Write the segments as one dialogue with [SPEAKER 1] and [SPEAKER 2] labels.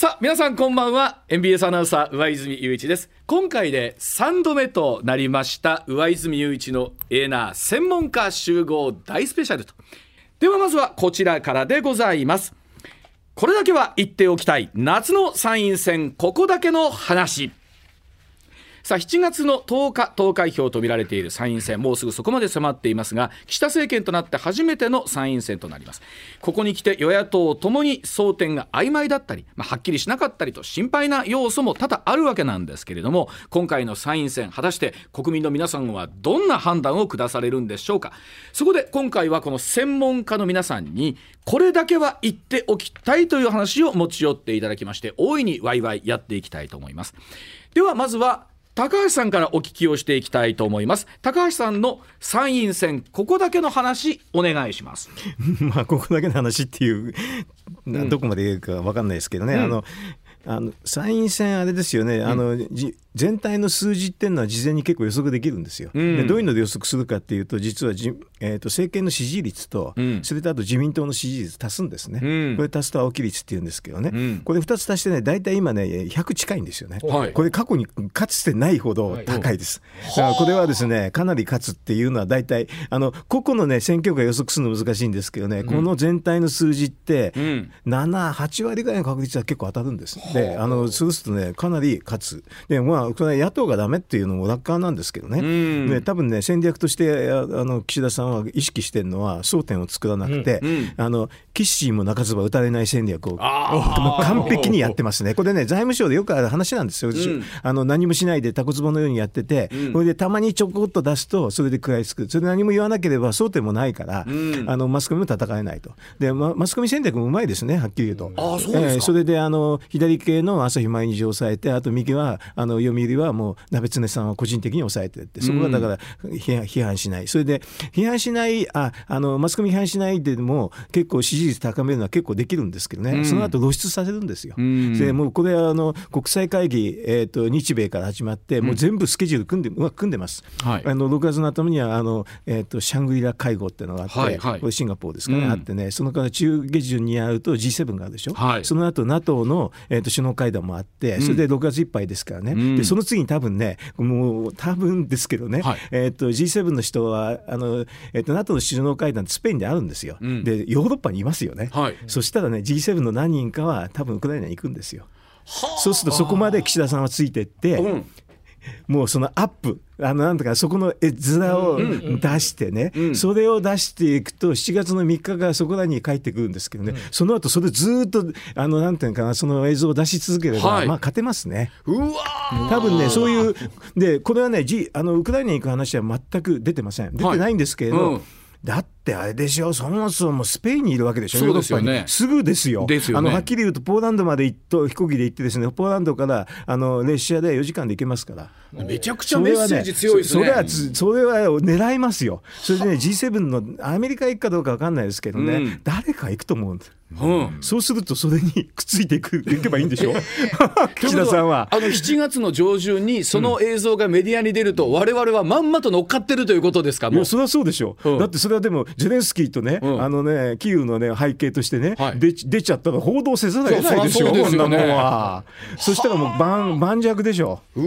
[SPEAKER 1] さあ皆さんこんばんは。MBS アナウンサー上泉雄一です。今回で3度目となりました上泉雄一のエーナー専門家集合大スペシャルと。ではまずはこちらからでございます。これだけは言っておきたい。夏の参院選ここだけの話。さあ7月の10日投開票とみられている参院選もうすぐそこまで迫っていますが岸田政権となって初めての参院選となります。ここに来て与野党ともに争点が曖昧だったり、まあ、はっきりしなかったりと心配な要素も多々あるわけなんですけれども今回の参院選果たして国民の皆さんはどんな判断を下されるんでしょうか。そこで今回はこの専門家の皆さんにこれだけは言っておきたいという話を持ち寄っていただきまして大いにワイワイやっていきたいと思います。ではまずは高橋さんからお聞きをしていきたいと思います。高橋さんの参院選ここだけの話お願いします。
[SPEAKER 2] まあここだけの話っていう、どこまで言うか分かんないですけどね、うん、あのあの参院選あれですよね、うん、あの全体の数字っていうのは事前に結構予測できるんですよ。うん、でどういうので予測するかっていうと実はじ、えーと、政権の支持率と、うん、それとあと自民党の支持率足すんですね、うん、これ足すと青木率っていうんですけどね、これ2つ足してね大体今ね100近いんですよね、はい、これ過去にかつてないほど高いです、はい、だからこれはですねかなり勝つっていうのは大体あの個々のね選挙区が予測するの難しいんですけどね、この全体の数字って、78割ぐらいの確率は結構当たるんです。であのそうするとねかなり勝つ。でまあこれ野党がダメっていうのも楽観なんですけどね、ね多分ね戦略としてあの岸田さんは意識してるのは争点を作らなくて、うんうん、あの岸も泣かずば打たれない戦略を完璧にやってますね。これね財務省でよくある話なんですよ、うん、あの何もしないでタコツボのようにやってて、これでたまにちょこっと出すとそれで食らいつく。それ何も言わなければ争点もないから、あのマスコミも戦えないと。で、ま、マスコミ戦略もうまいですねはっきり言うと。
[SPEAKER 1] あそうえー、
[SPEAKER 2] それであの左系の朝日毎日を抑えてあと右はあの読売はもう鍋常さんは個人的に抑えてってそこがだから批判しない、それで批判しないああのマスコミ批判しないでも結構支持率高めるのは結構できるんですけどね、その後露出させるんですよ。でもうこれはあの国際会議、えーと、日米から始まってもう全部スケジュール組んで,、う組んでます。はい、あの6月の頭にはあの、えーと、シャングリラ会合っていうのがあって、はいはい、これシンガポールですかね、あってね。そのから中下旬に会うと G7 があるでしょ、はい、その後 NATO の、えーと、首脳会談もあってそれで6月いっぱいですからね、うん、でその次に多分ねもう多分ですけどね、はい、えー、と G7 の人はあの、えー、と NATO の首脳会談スペインであるんですよ、うん、でヨーロッパにいますよね、はい、そしたらね G7 の何人かは多分ウクライナに行くんですよ。そうするとそこまで岸田さんはついてって、うん、もうそのアップあのなんとかそこの絵面を出してね、うん。うん、それを出していくと7月の3日がそこらに帰ってくるんですけどね、うん、その後それずっとあのなんていうかなその映像を出し続ければ、はい、まあ勝てますね。
[SPEAKER 1] うわ
[SPEAKER 2] 多分ねそういうでこれはね、G、あのウクライナに行く話は全く出てません。出てないんですけれど、はいだってあれでしょそもそもスペインにいるわけでしょ
[SPEAKER 1] そうですよね。
[SPEAKER 2] すぐですよ。
[SPEAKER 1] ですよ、
[SPEAKER 2] ね、あのはっきり言うとポーランドまで行っと飛行機で行ってですねポーランドからあの列車で4時間で行けますから。
[SPEAKER 1] めちゃくちゃメッセージ強いですね。
[SPEAKER 2] それは、ね、それは狙いますよ。それでね G7 のアメリカ行くかどうか分かんないですけどね、うん、誰か行くと思うんです。うん、そうするとそれにくっついていくいけばいいんでしょ？岸田さんは。
[SPEAKER 1] あの7月の上旬にその映像がメディアに出ると、うん、我々はまんまと乗っかってるということですか？
[SPEAKER 2] もう。それはそうでしょ。う、うん、だってそれはでもゼレンスキーとね、うん、あのねキーウのね背景としてね、はい、出出ちゃったら報道せざるを得ないでしょそんなもんは。そしたらもう盤盤石でしょ。う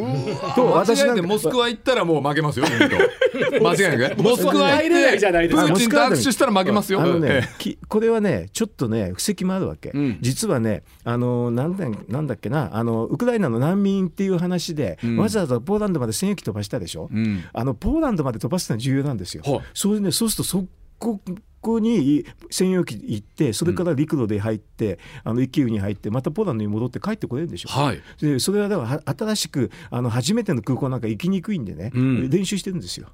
[SPEAKER 1] と私なんてモスクワ行ったらもう負けますよ 間違いなく モスクワ行ってプーチンと握手したら負けますよ。あの
[SPEAKER 2] ねこれはねちょっとね布石もあるわけ、うん、実はねあのなんだなんだっけなあのウクライナの難民っていう話で、うん、わざわざポーランドまで戦役飛ばしたでしょ、うん、あのポーランドまで飛ばすのは重要なんですよ。それねそうするとそここに専用機行ってそれから陸路で入って、うん、あのキーウに入ってまたポーランドに戻って帰ってこれるんでしょ、はい、でそれはだから新しくあの初めての空港なんか行きにくいんでね、うん、練習してるんですよ。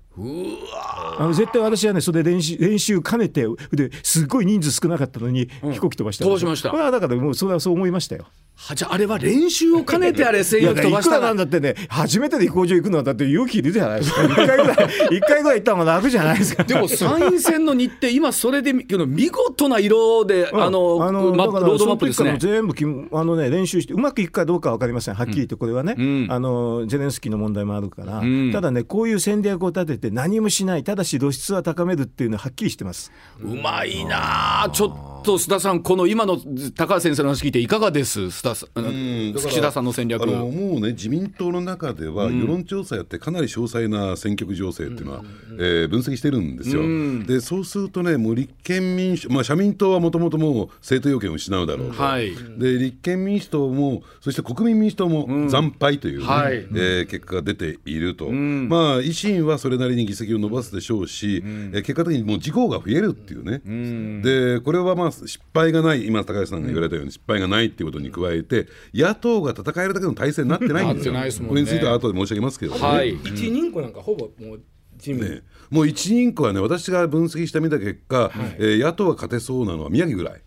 [SPEAKER 2] あの絶対私はねそれ練習練習兼ねてですごい人数少なかったのに、飛行機飛ばした
[SPEAKER 1] 飛ばしました。
[SPEAKER 2] これはだからもうそれはそう思いましたよ。
[SPEAKER 1] はじゃあれは練習を兼ねてあれ専用機飛ばした
[SPEAKER 2] なんだってね初めてで飛行場行くのはだって勇気いるじゃないですか一回ぐらい一回ぐらい行った方が楽じゃないですか
[SPEAKER 1] でも参院選の日程今それで見事な色で、あのあのロードマップですね。
[SPEAKER 2] 全部あの、ね、練習してうまくいくかどうか分かりません。はっきり言ってこれはね、うん、あのゼレンスキーの問題もあるから、うん、ただねこういう戦略を立てて何もしないただし露出は高めるっていうのははっきりしてます。
[SPEAKER 1] うまいなちょっとと須田さん、この今の高橋先生の話聞いて、いかがです、須田さん、岸田さんの戦略。
[SPEAKER 3] もうね自民党の中では世論調査やってかなり詳細な選挙区情勢っていうのは、えー分析してるんですよ。でそうするとねもう立憲民主まあ社民党はもともともう政党要件を失うだろうと、
[SPEAKER 1] はい。
[SPEAKER 3] で立憲民主党もそして国民民主党も惨敗というね、
[SPEAKER 1] はい。
[SPEAKER 3] えー結果が出ていると、まあ維新はそれなりに議席を伸ばすでしょうし、えー結果的にもう事項が増えるっていうね、でこれはまあ失敗がない今高橋さんが言われたように失敗がないっていうことに加えて野党が戦えるだけの体制になってないんですよ。
[SPEAKER 1] なってないですもんね。
[SPEAKER 3] これについては後で申し上げますけどね。
[SPEAKER 1] はい。
[SPEAKER 4] 一人区なんかほぼもう自民、
[SPEAKER 3] ね。もう一人区はね私が分析してみた結果、えー野党が勝てそうなのは宮城ぐらい。え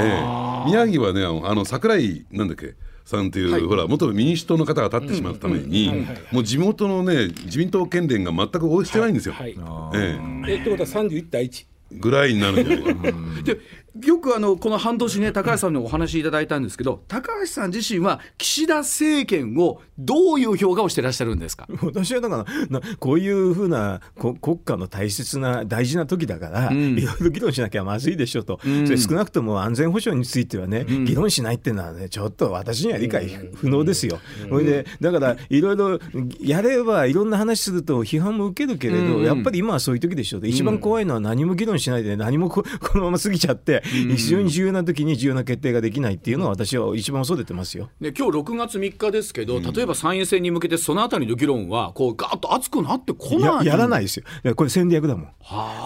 [SPEAKER 3] え。宮城はねあのあの桜井なんだっけさんという、ほら元民主党の方が立ってしまったために、もう地元のね自民党県連が全く応援してないんですよ。
[SPEAKER 4] はい。
[SPEAKER 3] え
[SPEAKER 4] え。ってことは31対1
[SPEAKER 3] えぐらいになるんじゃないかな。
[SPEAKER 1] でよくあのこの半年ね高橋さんにお話しいただいたんですけど高橋さん自身は岸田政権をどういう評価をしてらっしゃるんですか？
[SPEAKER 2] 私はだからなこういうふうなこ国家の大切な大事な時だから、いろいろ議論しなきゃまずいでしょと、それ少なくとも安全保障についてはね、議論しないっていうのはねちょっと私には理解不能ですよ。それでだからいろいろやればいろんな話すると批判も受けるけれど、やっぱり今はそういう時でしょうと。一番怖いのは何も議論しないで何もこ このまま過ぎちゃって、非常に重要な時に重要な決定ができないっていうのは私は一番恐れてますよ。
[SPEAKER 1] ね、今日6月3日ですけど、例えば参院選に向けてそのあたりの議論はこうガーッと熱くなってこない
[SPEAKER 2] ややらないですよ、これ戦略だもん。だ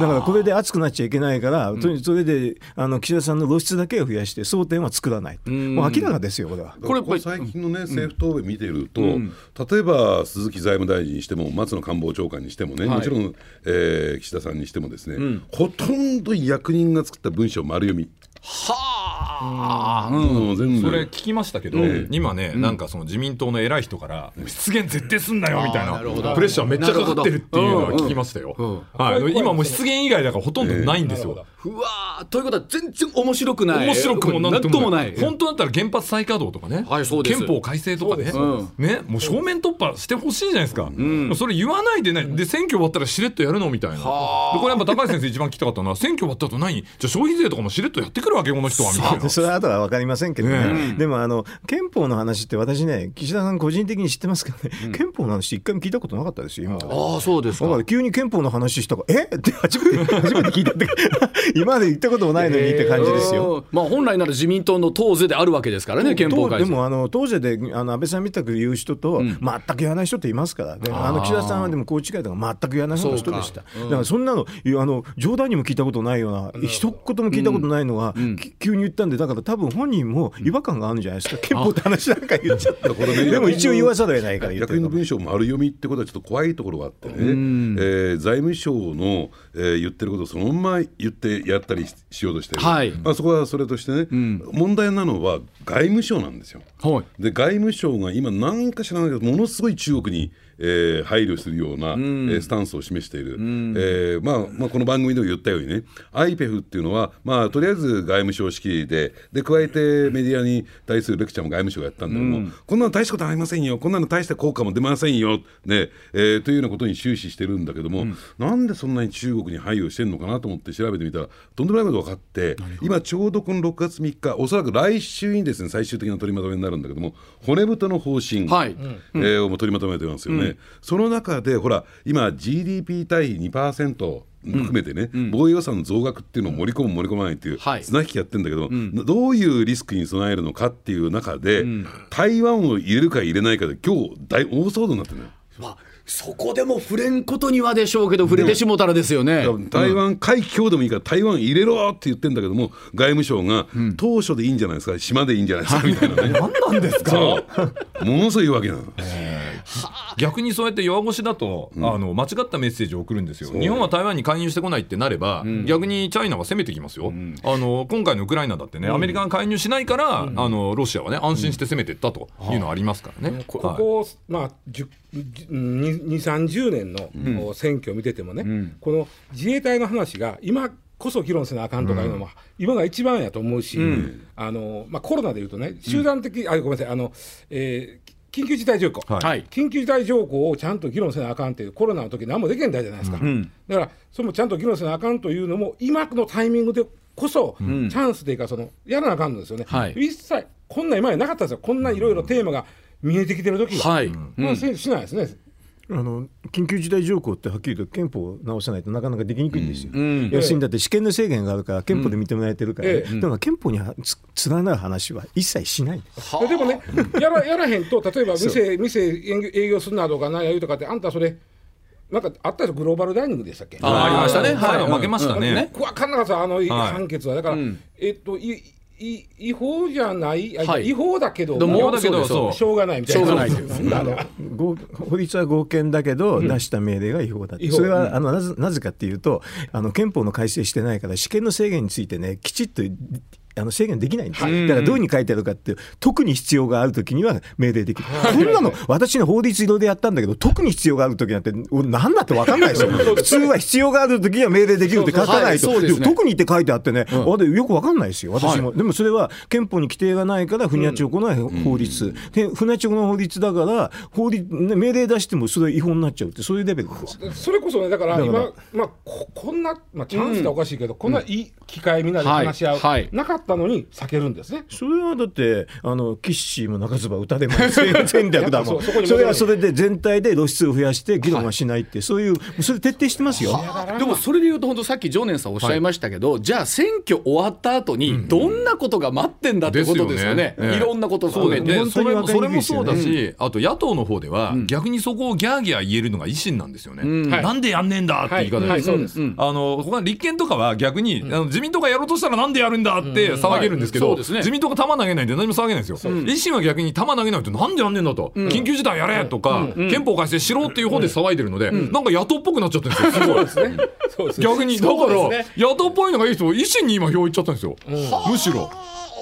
[SPEAKER 2] からこれで熱くなっちゃいけないから、とにそれであの岸田さんの露出だけを増やして、争点は作らない、もう明らかですよ、これは。
[SPEAKER 1] これやっぱり
[SPEAKER 3] 最近のね、政府答弁見てると、例えば鈴木財務大臣にしても松野官房長官にしてもね、
[SPEAKER 1] はい。
[SPEAKER 3] もちろん、えー岸田さんにしてもですね、ほとんど役人が作った文章丸読み、
[SPEAKER 1] はあ、うん。
[SPEAKER 3] 全部。
[SPEAKER 5] それ聞きましたけど、今ね、なんかその自民党の偉い人から、失言絶対すんなよみたいな。プレッシャーめっちゃかかってるっていうのは聞きましたよ。はい、
[SPEAKER 4] うん
[SPEAKER 5] 今もう失言以外だからほとんどないんですよ。
[SPEAKER 1] うわーということは全然面白くない。
[SPEAKER 5] 面白くもなんともない。
[SPEAKER 1] ない。
[SPEAKER 5] 本当だったら原発再稼働とかね、
[SPEAKER 1] はいそうです。
[SPEAKER 5] 憲法改正とかね,、
[SPEAKER 1] う
[SPEAKER 5] ね。もう正面突破してほしいじゃないですか、それ言わないでねで選挙終わったらしれっとやるのみたいな。でこれやっぱ高橋先生一番聞きたかったのは選挙終わった後何じゃあ消費税とかもしれっとやってくるわけこの人はみたいな。
[SPEAKER 2] それは後は分かりませんけどね、でもあの憲法の話って私ね、岸田さん個人的に知ってますけどね、憲法の話、一回も聞いたことなかったですよ、今。
[SPEAKER 1] ああそうですか。
[SPEAKER 2] だから急に憲法の話したから、え？って初めて 初めて聞いたって、今まで言ったこともないのにって感じですよ。
[SPEAKER 1] うんまあ本来なら自民党の党是であるわけですからね憲法
[SPEAKER 2] と
[SPEAKER 1] 改正。
[SPEAKER 2] でもあの当時であの安倍さんみたく言う人と、全く言わない人っていますからね、あの岸田さんはでもこう違いだから全く言わない人でした、だからそんなのあの冗談にも聞いたことないような、一言も聞いたことないのが、き急に言ったんで、だから多分本人も違和感があるんじゃないですか、憲法って話なんか言っちゃって、でも一応言わざるを得ないから
[SPEAKER 3] 役員の文章丸読みってことはちょっと怖いところがあってね、えー財務省の、えー言ってることをそのまま言ってやったりししようとしてる、
[SPEAKER 1] はい。
[SPEAKER 3] まあ、そこはそれとしてね、問題なのは外務省なんですよ。
[SPEAKER 1] はい。
[SPEAKER 3] で外務省が今何か知らないけどものすごい中国に、えー配慮するような、えースタンスを示している、えーまあまあ、この番組でも言ったようにね IPEF っていうのは、まあ、とりあえず外務省式でで加えてメディアに対するレクチャーも外務省がやったんだけども、こんなの大したことありませんよ。こんなの大した効果も出ませんよ、ね。えーというようなことに終始してるんだけども、なんでそんなに中国に配慮してるのかなと思って調べてみたらとんでもないことが分かって今ちょうどこの6月3日おそらく来週にですね最終的な取りまとめになるんだけども骨太の方針、
[SPEAKER 1] はい。
[SPEAKER 3] えーをも取りまとめてますよね、その中でほら今 GDP 対比2%含めてね、防衛予算の増額っていうのを盛り込む盛り込まないっていう
[SPEAKER 1] はい。
[SPEAKER 3] 綱引きやってるんだけど、どういうリスクに備えるのかっていう中で、台湾を入れるか入れないかで今日大大騒動になってるのよ。
[SPEAKER 1] まあそこでも触れんことにはでしょうけど触れてしもたらですよね。
[SPEAKER 3] 台湾海峡でもいいから台湾入れろって言ってんだけども外務省が当初でいいんじゃないですか？島でいいんじゃないですか？みたいなね。
[SPEAKER 5] 何なんですか？
[SPEAKER 3] ものすごいわけなの。
[SPEAKER 5] 逆にそうやって弱腰だと、あの間違ったメッセージを送るんですよ、日本は台湾に介入してこないってなれば、逆にチャイナは攻めてきますよ、あの今回のウクライナだってね、アメリカが介入しないから、あのロシアはね、安心して攻めていったというのはありますからね。はい。
[SPEAKER 4] こここ、まあ、10 2 30年の選挙を見ててもね、この自衛隊の話が今こそ議論せなあかんとかいうのは、今が一番やと思うし、あのまあ、コロナでいうとね、集団的、あごめんなさい、あのえー緊急事態条項、
[SPEAKER 5] はい。
[SPEAKER 1] はい。
[SPEAKER 4] 緊急事態条項をちゃんと議論せなあかんっていう、コロナの時何もできんだじゃないですか、だから、それもちゃんと議論せなあかんというのも、今のタイミングでこそ、チャンスというかそのやらなあかんのですよね、
[SPEAKER 1] はい。
[SPEAKER 4] 一切こんなん今までなかったんですよ。こんないろいろテーマが見えてきてる時は、
[SPEAKER 1] はい。
[SPEAKER 4] まあ、しないですね。
[SPEAKER 2] あの緊急事態条項ってはっきりと憲法を直さないとなかなかできにくいんですよ。要するにだって試験の制限があるから憲法で認められてるから、ね
[SPEAKER 4] え。
[SPEAKER 2] だから憲法にはつ連なる話は一切しない。
[SPEAKER 4] ででもねやらやらへんと例えば店店営業営業するなとか何や言うとかってあんたそれなんかあったでしょグローバルダイニングでしたっけ？
[SPEAKER 1] あありましたね。
[SPEAKER 5] はい。
[SPEAKER 1] はい
[SPEAKER 5] 負けましたね。
[SPEAKER 4] 分かんなかったあの、判決は。だから、えっといい違法じゃない、あ
[SPEAKER 1] はい。
[SPEAKER 4] 違法だけど。
[SPEAKER 1] でも
[SPEAKER 5] だけど
[SPEAKER 4] しょうがないみたいな。
[SPEAKER 2] 法律は合憲だけど、出した命令が違法だって。それはあのなぜなぜかっていうとあの憲法の改正してないから試験の制限についてねきちっとあの制限できないんです、だからどういうふうに書いてあるかって特に必要があるときには命令できる、こんなの私の法律色でやったんだけど特に必要があるときなんて俺なんだって分かんないですよ。普通は必要があるときには命令できるって書かないと、特にって書いてあってね、あれよく分かんないですよ。私も、でもそれは憲法に規定がないから不にゃちを行う法律、で不にゃちを行う法律だから法律、ね、命令出してもそれ違法になっちゃうってそういうレベルです
[SPEAKER 4] それこそねだから今まあここんな、まあ、チャンスっておかしいけど、こんないい機会みんなで話し合う、
[SPEAKER 1] はい。はい。
[SPEAKER 4] なかったのに避けるんですね。
[SPEAKER 2] それはだってあのキッシーも中津ば歌でも戦戦略だもん。
[SPEAKER 4] そ
[SPEAKER 2] れはそれで全体で露出を増やして議論はしないって、そういうそれ徹底してますよ。
[SPEAKER 1] でもそれで言うと本当さっき常念さんおっしゃいましたけど、じゃあ選挙終わった後にどんなことが待ってんだってことですよね、
[SPEAKER 5] ですよね。ええ
[SPEAKER 1] いろんなことを含めて、
[SPEAKER 5] で
[SPEAKER 2] 本当に分か
[SPEAKER 5] それもそれもそうだし、あと野党の方では、逆にそこをギャーギャー言えるのが維新なんですよね、
[SPEAKER 4] はい
[SPEAKER 5] なんでやんねえんだって
[SPEAKER 4] はい、
[SPEAKER 5] 言い方で、
[SPEAKER 4] はい。
[SPEAKER 5] あの他立憲とかは逆に、あの自民党がやろうとしたらなんでやるんだって騒げるんですけど、自民党が球投げないんで何も騒げないんですよ、維新は逆に球投げないとなんでやんねえんだと、緊急事態やれとか、憲法改正しろっていう方で騒いでるので、なんか野党っぽくなっちゃってるんですよ。すごい。逆にだから、野党っぽいのがいい人維新に今票いっちゃったんですよ、むしろ。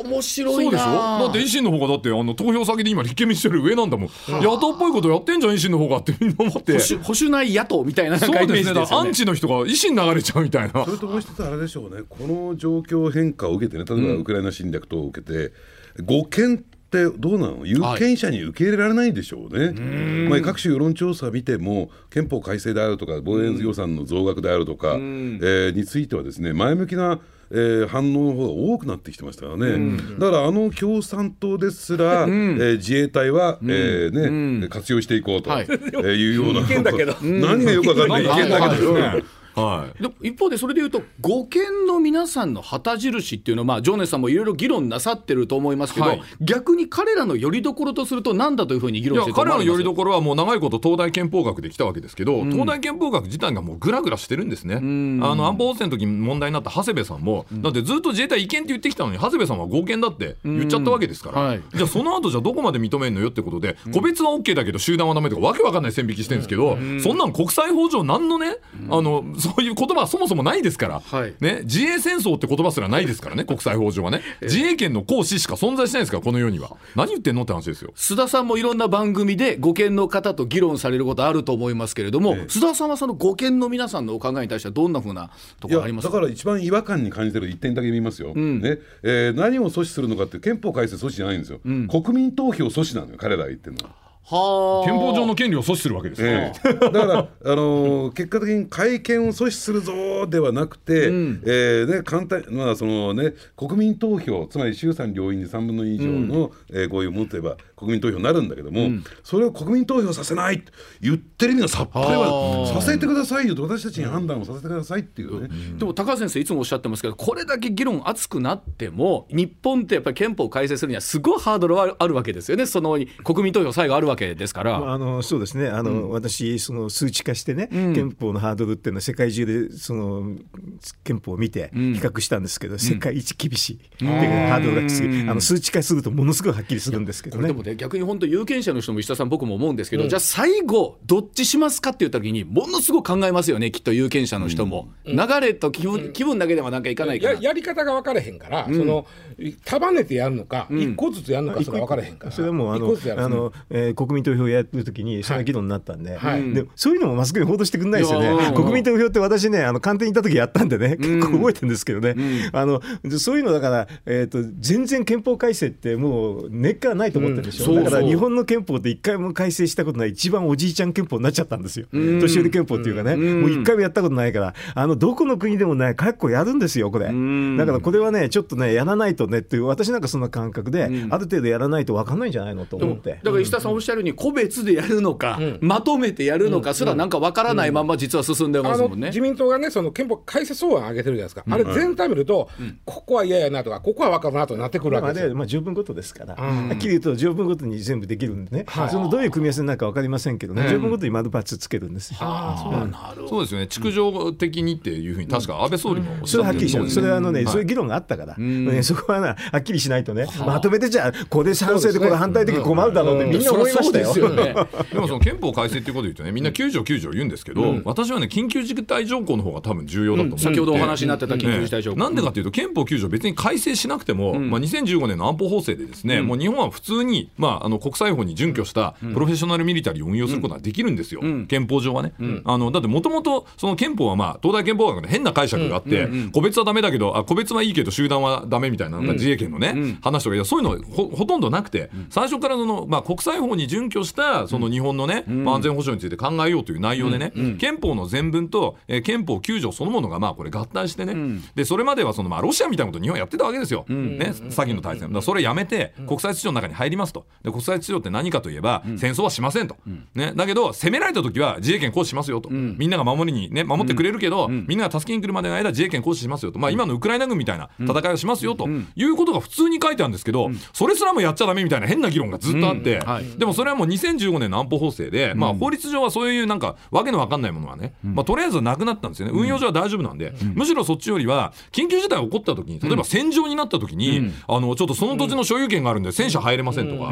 [SPEAKER 1] 面白い
[SPEAKER 5] そうでしょ？
[SPEAKER 1] な
[SPEAKER 5] だって維新の方がだってあの投票先で今立憲民主党より上なんだもん、野党っぽいことやってんじゃん維新の方がってみんな思って。
[SPEAKER 1] 保守 保守内野党みたいななんかイメー
[SPEAKER 5] そうですね。だからアン。チの人が維新流れちゃうみたいな。
[SPEAKER 3] それともう一つあれでしょうね、この状況変化を受けてね、例えばウクライナ侵略等を受けて、護憲ってどうなの、有権者に受け入れられないでしょうね、まあ、各種世論調査見ても、憲法改正であるとか、防衛予算の増額であるとか、えーについてはですね、前向きなえー反応の方が多くなってきてますからね、だからあの共産党ですら、えー自衛隊は、えーね活用していこうと、
[SPEAKER 1] はい。
[SPEAKER 3] えーいうような、
[SPEAKER 4] 意見だけど。
[SPEAKER 3] 何がよくわかんない意見だけど、
[SPEAKER 5] はいはい。
[SPEAKER 1] でも一方でそれでいうと護憲の皆さんの旗印っていうのはまあ常念さんもいろいろ議論なさってると思いますけど、
[SPEAKER 5] はい。
[SPEAKER 1] 逆に彼らの拠り所とすると何だというふうに議論してると思
[SPEAKER 5] 彼らの
[SPEAKER 1] われます
[SPEAKER 5] 拠り所はもう長いこと東大憲法学で来たわけですけど、東大憲法学自体がもうぐらぐらしてるんですね、あの安保法制の時に問題になった長谷部さんも、だってずっと自衛隊違憲って言ってきたのに長谷部さんは合憲だって言っちゃったわけですから、
[SPEAKER 1] うんはい。
[SPEAKER 5] じゃあその後じゃあどこまで認めるのよってことで、個別は OK だけど集団はダメとかわけわかんない線引きしてるんですけど、そんなん国際法上何のね、あのそういう言葉はそもそもないですから、
[SPEAKER 1] はい。
[SPEAKER 5] ね、自衛戦争って言葉すらないですからね 国際法上はね。自衛権の行使しか存在しないですからこの世には。何言ってんのって話ですよ。
[SPEAKER 1] 須田さんもいろんな番組で護憲の方と議論されることあると思いますけれども、須田さんはその護憲の皆さんのお考えに対してはどんなふうなところありますか？
[SPEAKER 3] だから一番違和感に感じてる一点だけ見ますよ、ね。えー何を阻止するのかって憲法改正阻止じゃないんですよ、国民投票阻止なのよ彼らが言ってるのは。
[SPEAKER 1] はあ。
[SPEAKER 5] 憲法上の権利を阻止するわけですから、
[SPEAKER 3] ええ。だから、あのー結果的に改憲を阻止するぞではなくて、えーね、簡単まあそのね、国民投票つまり衆参両院で3分の2以上の、えー合意を持てば国民投票になるんだけども、それを国民投票させないと言ってる意味がさっぱりはさせてくださいよと私たちに判断をさせてくださいっていうね。
[SPEAKER 1] でも高橋先生いつもおっしゃってますけどこれだけ議論熱くなっても日本ってやっぱり憲法改正するにはすごいハードルはあるわけですよね。その国民投票最後あるわけですから。
[SPEAKER 2] まあ、あのそうですね。あの、私その数値化してね、憲法のハードルっていうのは世界中でその憲法を見て比較したんですけど、世界一厳しい、うハードルがきついあの数値化するとものすごいはっきりするんですけどね。
[SPEAKER 1] でもね逆に本当有権者の人も石田さん僕も思うんですけど、じゃあ最後どっちしますかって言った時にものすごく考えますよねきっと有権者の人も、流れと気分,、気分だけではなんかいかないか
[SPEAKER 4] や
[SPEAKER 1] ら
[SPEAKER 4] やり方が分からへんから、その束ねてやるのか、一個ずつやるのかそれは分からへんから、
[SPEAKER 2] それはもうあのあの、えー国民投票やるときにその議論になったんで,、
[SPEAKER 4] はい。
[SPEAKER 2] でそういうのもマスコミ報道してくんないですよね。
[SPEAKER 1] うん。
[SPEAKER 2] 国民投票って私ねあの官邸に行った時やったんでね結構覚えてるんですけどね、あのそういうのだから、えー、と全然憲法改正ってもう根っからないと思ってるでしょ、
[SPEAKER 1] う。ん。
[SPEAKER 2] だから日本の憲法って一回も改正したことない一番おじいちゃん憲法になっちゃったんですよ、年寄り憲法っていうかね、もう一回もやったことないから。あのどこの国でもね結構やるんですよこれ、だからこれはねちょっとねやらないとねっていう私なんかそんな感覚で、ある程度やらないと分かんないんじゃないのと思って。
[SPEAKER 1] だ。から石田さんおっしゃるように個別でやるのか、まとめてやるのかすらなんかわからないまま実は進んでますもんね。
[SPEAKER 4] 自民党がね、その憲法改正草案上げてるじゃないですか、あれ全体見ると、ここは嫌やなとか、ここは分かるなとなってくるわけですよ。
[SPEAKER 2] れはまあ条文ごとですから、はっきり言うと条文ごとに全部できるんでね、そのどういう組み合わせになるか分かりませんけどね、条文ごとに丸×つけるんですよ。
[SPEAKER 5] そうですよね。築城的にっていうふうに確か安倍総理もおっし
[SPEAKER 2] それ
[SPEAKER 5] ゃっ
[SPEAKER 2] はってきりし。それはあのね、
[SPEAKER 5] はい
[SPEAKER 2] そういう議論があったから、ねそこはなはっきりしないとね、まとめてじゃあ、これ賛成でこれ反対的に困るだろうってみんな思いましたよ。
[SPEAKER 1] そうですよね。
[SPEAKER 5] でもその憲法改正っていうことで言うとねみんな9条9条言うんですけど、私はね緊急事態条項の方が多分重要だと思って。いて、
[SPEAKER 1] 先ほどお話になってた緊急事態条項。
[SPEAKER 5] ねなんでかというと憲法9条別に改正しなくても、まあ、2015年の安保法制でですね、もう日本は普通に、まあ、あの国際法に準拠したプロフェッショナルミリタリーを運用することができるんですよ、憲法上はね。あのだってもともとその憲法は、まあ、東大憲法学で変な解釈があって、個別はダメだけどあ個別はいいけど集団はダメみたいななんか自衛権のね、話とかいやそういうのほほとんどなくて、最初からその、まあ、国際法に準拠したその日本のね、まあ、安全保障について考えようという内容でね、憲法の全文と、えー憲法9条そのものがまあこれ合体してね、でそれまではその、まあ、ロシアみたいなことを日本はやってたわけですよ、ね、先の大戦。だそれやめて国際秩序の中に入りますと。で国際秩序って何かといえば、戦争はしませんと、ね、だけど攻められた時は自衛権行使しますよと、みんなが守りに、ね、守ってくれるけど、みんなが助けに来るまでの間自衛権行使しますよと、まあ、今のウクライナ軍みたいな戦いをしますよということが普通に書いてあるんですけど、それすらもやっちゃダメみたいな変な議論がずっとあって、
[SPEAKER 1] はい。
[SPEAKER 5] でもそれはもう2015年の安保法制で、まあ、法律上はそういうなんかわけのわかんないものがね、まあ、とりあえずなくなったんですよね。運用上は大丈夫なんで、むしろそっちよりは緊急事態が起こった時に例えば戦場になった時に、あのちょっとその土地の所有権があるんで戦車入れませんとか、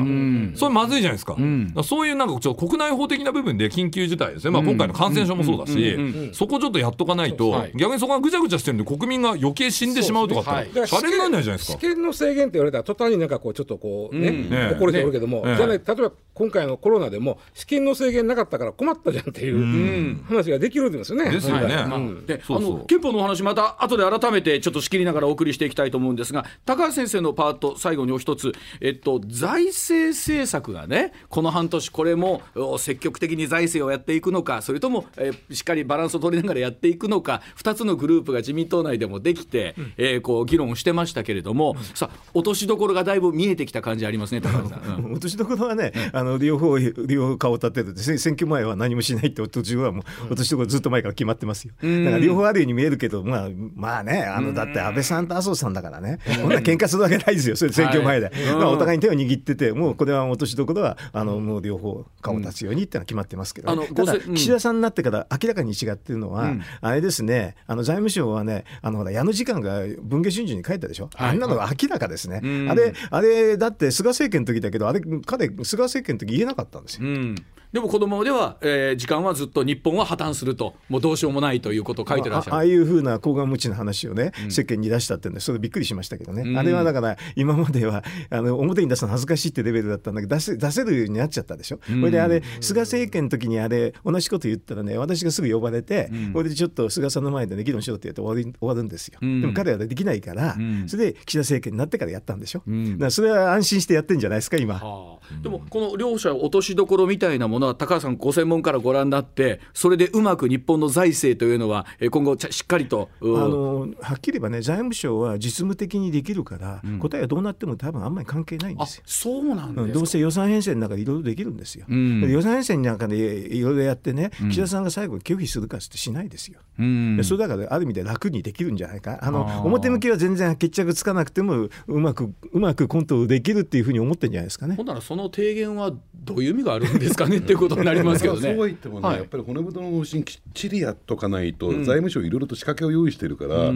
[SPEAKER 5] それまずいじゃないですか,、そういうなんかちょっと国内法的な部分で緊急事態ですね、まあ、今回の感染症もそうだし、そこちょっとやっとかないと、
[SPEAKER 1] はい。
[SPEAKER 5] 逆にそこがぐちゃぐちゃしてるんで国民が余計死んでしまうとかって、
[SPEAKER 1] はい
[SPEAKER 4] だから
[SPEAKER 5] シャレにならないじゃないですか。
[SPEAKER 4] 試。験の制限って言われたら途端になんかこうちょっとこうね、
[SPEAKER 5] ね
[SPEAKER 4] 怒る人おるけども、
[SPEAKER 5] ね。
[SPEAKER 4] じゃあね例えば今回のコロナでも試験の制限なかったから困ったじゃんっていう話ができるんですよね。
[SPEAKER 5] ですよね。
[SPEAKER 4] はい。
[SPEAKER 1] で
[SPEAKER 5] そうそう。
[SPEAKER 1] あの憲法のお話また後で改めてちょっと仕切りながらお送りしていきたいと思うんですが高橋先生のパート最後にお一つ、えっと、財政政策がねこの半年これもお積極的に財政をやっていくのかそれとも、えーしっかりバランスを取りながらやっていくのか2つのグループが自民党内でもできて、えーこう議論をしてましたけれども、さあ落としどころがだいぶ見えてきた感じありますね高橋さん。うん。
[SPEAKER 2] 落としどころはね、あの両方両方顔を立ててせ選挙前は何もしないって途中はもう落としどころずっと前から決まってますよ。だから両方あるように見えるけど、まあまあね、あのだって安倍さんと麻生さんだからね、こんな喧嘩するわけないですよ。それ選挙前で、まあお互いに手を握ってて、もうこれは落としどころはあのもう両方顔を立つようにってのは決まってますけど、ね。ただ岸田さんになってから明らかに違ってるのは、あれですね、あの財務省はね、あのほら矢野次官が文藝春秋に書いたでしょ。あんなのが明らかですね。あれあれだって菅政権の時だけど、あれ彼菅政権の時言えなかったんですよ。
[SPEAKER 1] うんでも子供では、えー時間はずっと日本は破綻するともうどうしようもないということを書いてらっしゃる。
[SPEAKER 2] あああいうふうな高顔無知な話をね、世間に出したってんでそれびっくりしましたけどね、あれはだから今まではあの表に出すの恥ずかしいってレベルだったんだけど出せ出せるようになっちゃったでしょ、それであれ菅政権の時にあれ同じこと言ったらね私がすぐ呼ばれて、これでちょっと菅さんの前でね議論しようって言って終わり終わるんですよ、でも彼はできないから、それで岸田政権になってからやったんでしょ、だからそれは安心してやってんじゃないですか今。
[SPEAKER 1] はあ。でもこの両者落としどころみたいなものは高橋さんご専門からご覧になってそれでうまく日本の財政というのはえー今後しっかりとう
[SPEAKER 2] あのはっきり言えばね財務省は実務的にできるから、答えはどうなっても多分あんまり関係ないんで
[SPEAKER 1] あ
[SPEAKER 2] すよ。
[SPEAKER 1] そうなんですか
[SPEAKER 2] うんどうせ予算編成の中でいろいろできるんですよ。
[SPEAKER 1] ん
[SPEAKER 2] で予算編成の中でいろいろやってね、岸田さんが最後拒否するかってしないですよ。
[SPEAKER 1] うん
[SPEAKER 2] でそれだからある意味で楽にできるんじゃないか。あの表向きは全然決着つかなくてもうまくうまくコントロールできるっていうふうに思ってるんじゃないですかね
[SPEAKER 1] ほ。んならその提言はどういう意味があるんですかねってっていうことになりますけどね。
[SPEAKER 3] そうは言ってもね、
[SPEAKER 1] はい。
[SPEAKER 3] やっぱり骨太の方針きっちりやっとかないと、財務省いろいろと仕掛けを用意してるから、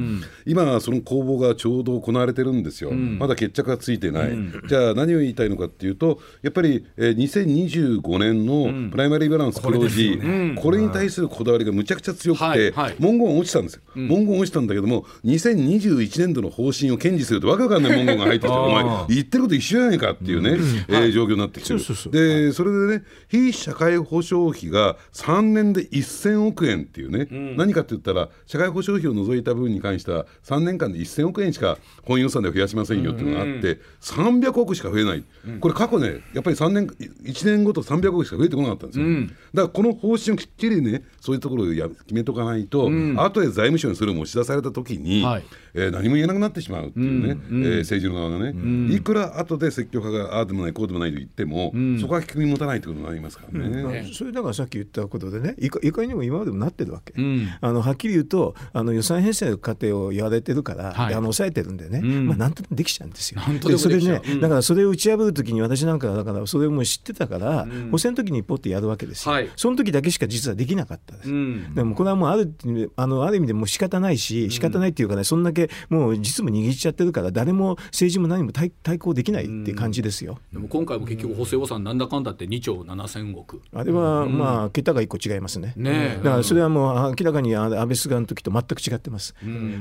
[SPEAKER 3] 今その公募がちょうど行われてるんですよ、まだ決着がついてない、じゃあ何を言いたいのかっていうとやっぱり、えー2025年のプライマリーバランス黒字、これに対するこだわりがむちゃくちゃ強くて、
[SPEAKER 1] はいはい。
[SPEAKER 3] 文言落ちたんですよ、文言落ちたんだけども2021年度の方針を堅持するとわけわかんない文言が入ってきてお前言ってること一緒じゃないかっていうね、えー状況になってきてる。でそれでね非社会保障費が3年で1000億円っていうね、何かって言ったら社会保障費を除いた分に関しては3年間で1000億円しか本予算では増やしませんよっていうのがあって、300億しか増えない、これ過去ねやっぱり3年1年ごと300億しか増えてこなかったんですよ、だからこの方針をきっちりねそういうところをや決めとかないと、後で財務省にそれを持ち出された時に、
[SPEAKER 1] はい
[SPEAKER 3] えー何も言えなくなってしまうっていうね、えー政治の側がね、いくら後で積極派がああでもないこうでもないと言っても、そこは聞くに持たないということになりますからね。
[SPEAKER 2] それだからさっき言ったことでねいかいかにも今までもなってるわけ、あのはっきり言うとあの予算編成の過程をやられてるから、
[SPEAKER 1] はい。
[SPEAKER 2] あの抑えてるんでね、まあ、なんとでもできちゃうんですよ。
[SPEAKER 1] なんとでも
[SPEAKER 2] それね、だからそれを打ち破るときに私なんかはだからそれをもう知ってたから、補選の時にポッてやるわけですよ、
[SPEAKER 1] はい。
[SPEAKER 2] その時だけしか実はできなかったです。
[SPEAKER 1] ん。
[SPEAKER 2] でもこれはもうあるあのある意味でもう仕方ないし仕方ないっていうかね、そんだけもう実務握っちゃってるから誰も政治も何も対対抗できないって感じですよ。
[SPEAKER 1] でも今回も結局補正予算なんだかんだって2兆7000億
[SPEAKER 2] あれはまあ桁が一個違いますね。
[SPEAKER 1] ねえ
[SPEAKER 2] だからそれはもう明らかにあ安倍菅の時と全く違ってます。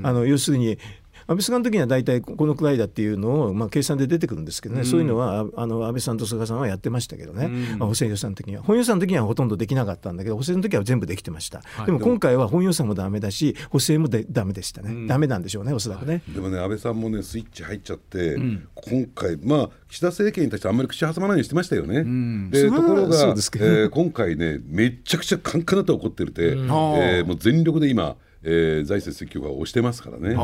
[SPEAKER 2] あの要するに安倍菅の時には大体このくらいだっていうのを、まあ、計算で出てくるんですけどね、そういうのはああの安倍さんと菅さんはやってましたけどね、まあ補正予算の時には本予算の時にはほとんどできなかったんだけど補正の時は全部できてました、でも今回は本予算もダメだし補正もでダメでしたね、ダメなんでしょうねおそらくね。
[SPEAKER 3] でもね安倍さんもねスイッチ入っちゃって、今回まあ岸田政権に対してあんまり口挟まないようにしてましたよね。でところが、えー今回ねめちゃくちゃカンカンだと怒ってるて、えーもう全力で今、えー財政積極が押してますからね。
[SPEAKER 5] なる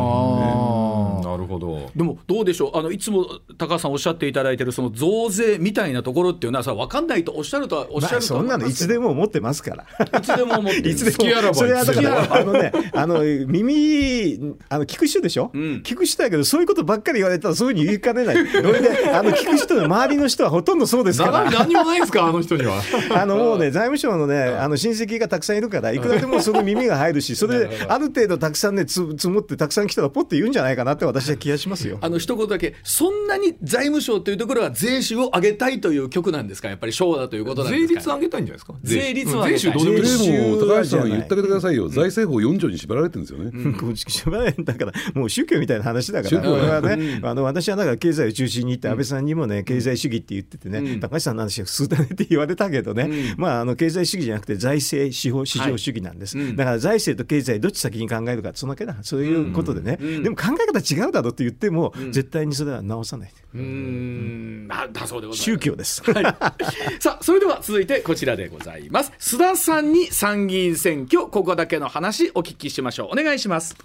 [SPEAKER 5] ほど。
[SPEAKER 1] でもどうでしょう？あのいつも高橋さんおっしゃっていただいてるその増税みたいなところっていうのはさ分かんないとおっしゃるとはおっしゃると
[SPEAKER 2] まあ、そんなのいつでも思ってますから。
[SPEAKER 1] いつでも思ってる。
[SPEAKER 2] いつで
[SPEAKER 5] 付き合らば
[SPEAKER 2] も。それはだか
[SPEAKER 1] ら
[SPEAKER 2] あのねあの耳あの聞く人でしょ、聞く人だけどそういうことばっかり言われたらそういうふうに言いかねない。それであの聞く人の周りの人はほとんどそうですから。
[SPEAKER 5] 何何もないですか？あの人には。
[SPEAKER 2] あのもうね財務省のねあの親戚がたくさんいるからいくらでもその耳が入るしそれである程度たくさんねつ積もってたくさん来たらポッて言うんじゃないかなって私は気がしますよ。
[SPEAKER 1] あの一言だけそんなに財務省というところは税収を上げたいという局なんですか？やっぱり省だということなんですか？
[SPEAKER 5] 税率上げたいんじゃないですか？
[SPEAKER 1] 税率を上げたい。
[SPEAKER 5] 税収どうでもいい。
[SPEAKER 2] 税収
[SPEAKER 3] でも高橋さん言ってあげてくださいよ、財政法4条に縛られてるんですよね。
[SPEAKER 2] こうしばらくだからもう宗教みたいな話だから、これはね、あの私はだから経済を中心に言って、安倍さん。にもね、経済主義って言っててね、高橋さん。の話は普通だねって言われたけどね、まあ、あの経済主義じゃなくて、財政、司法、市場主義なん。です、だから財政と経済、どっち先に考えるか、そのだけだ、そういうことでね、でも考え方違うだろうって言っても、絶対にそれは直さない、
[SPEAKER 1] うーん。あだそうでございます。
[SPEAKER 2] 宗教です。
[SPEAKER 1] はい、さあそれでは続いてこちらでございます。須田さんに参議院選挙ここだけの話お聞きしましょう。お願いします。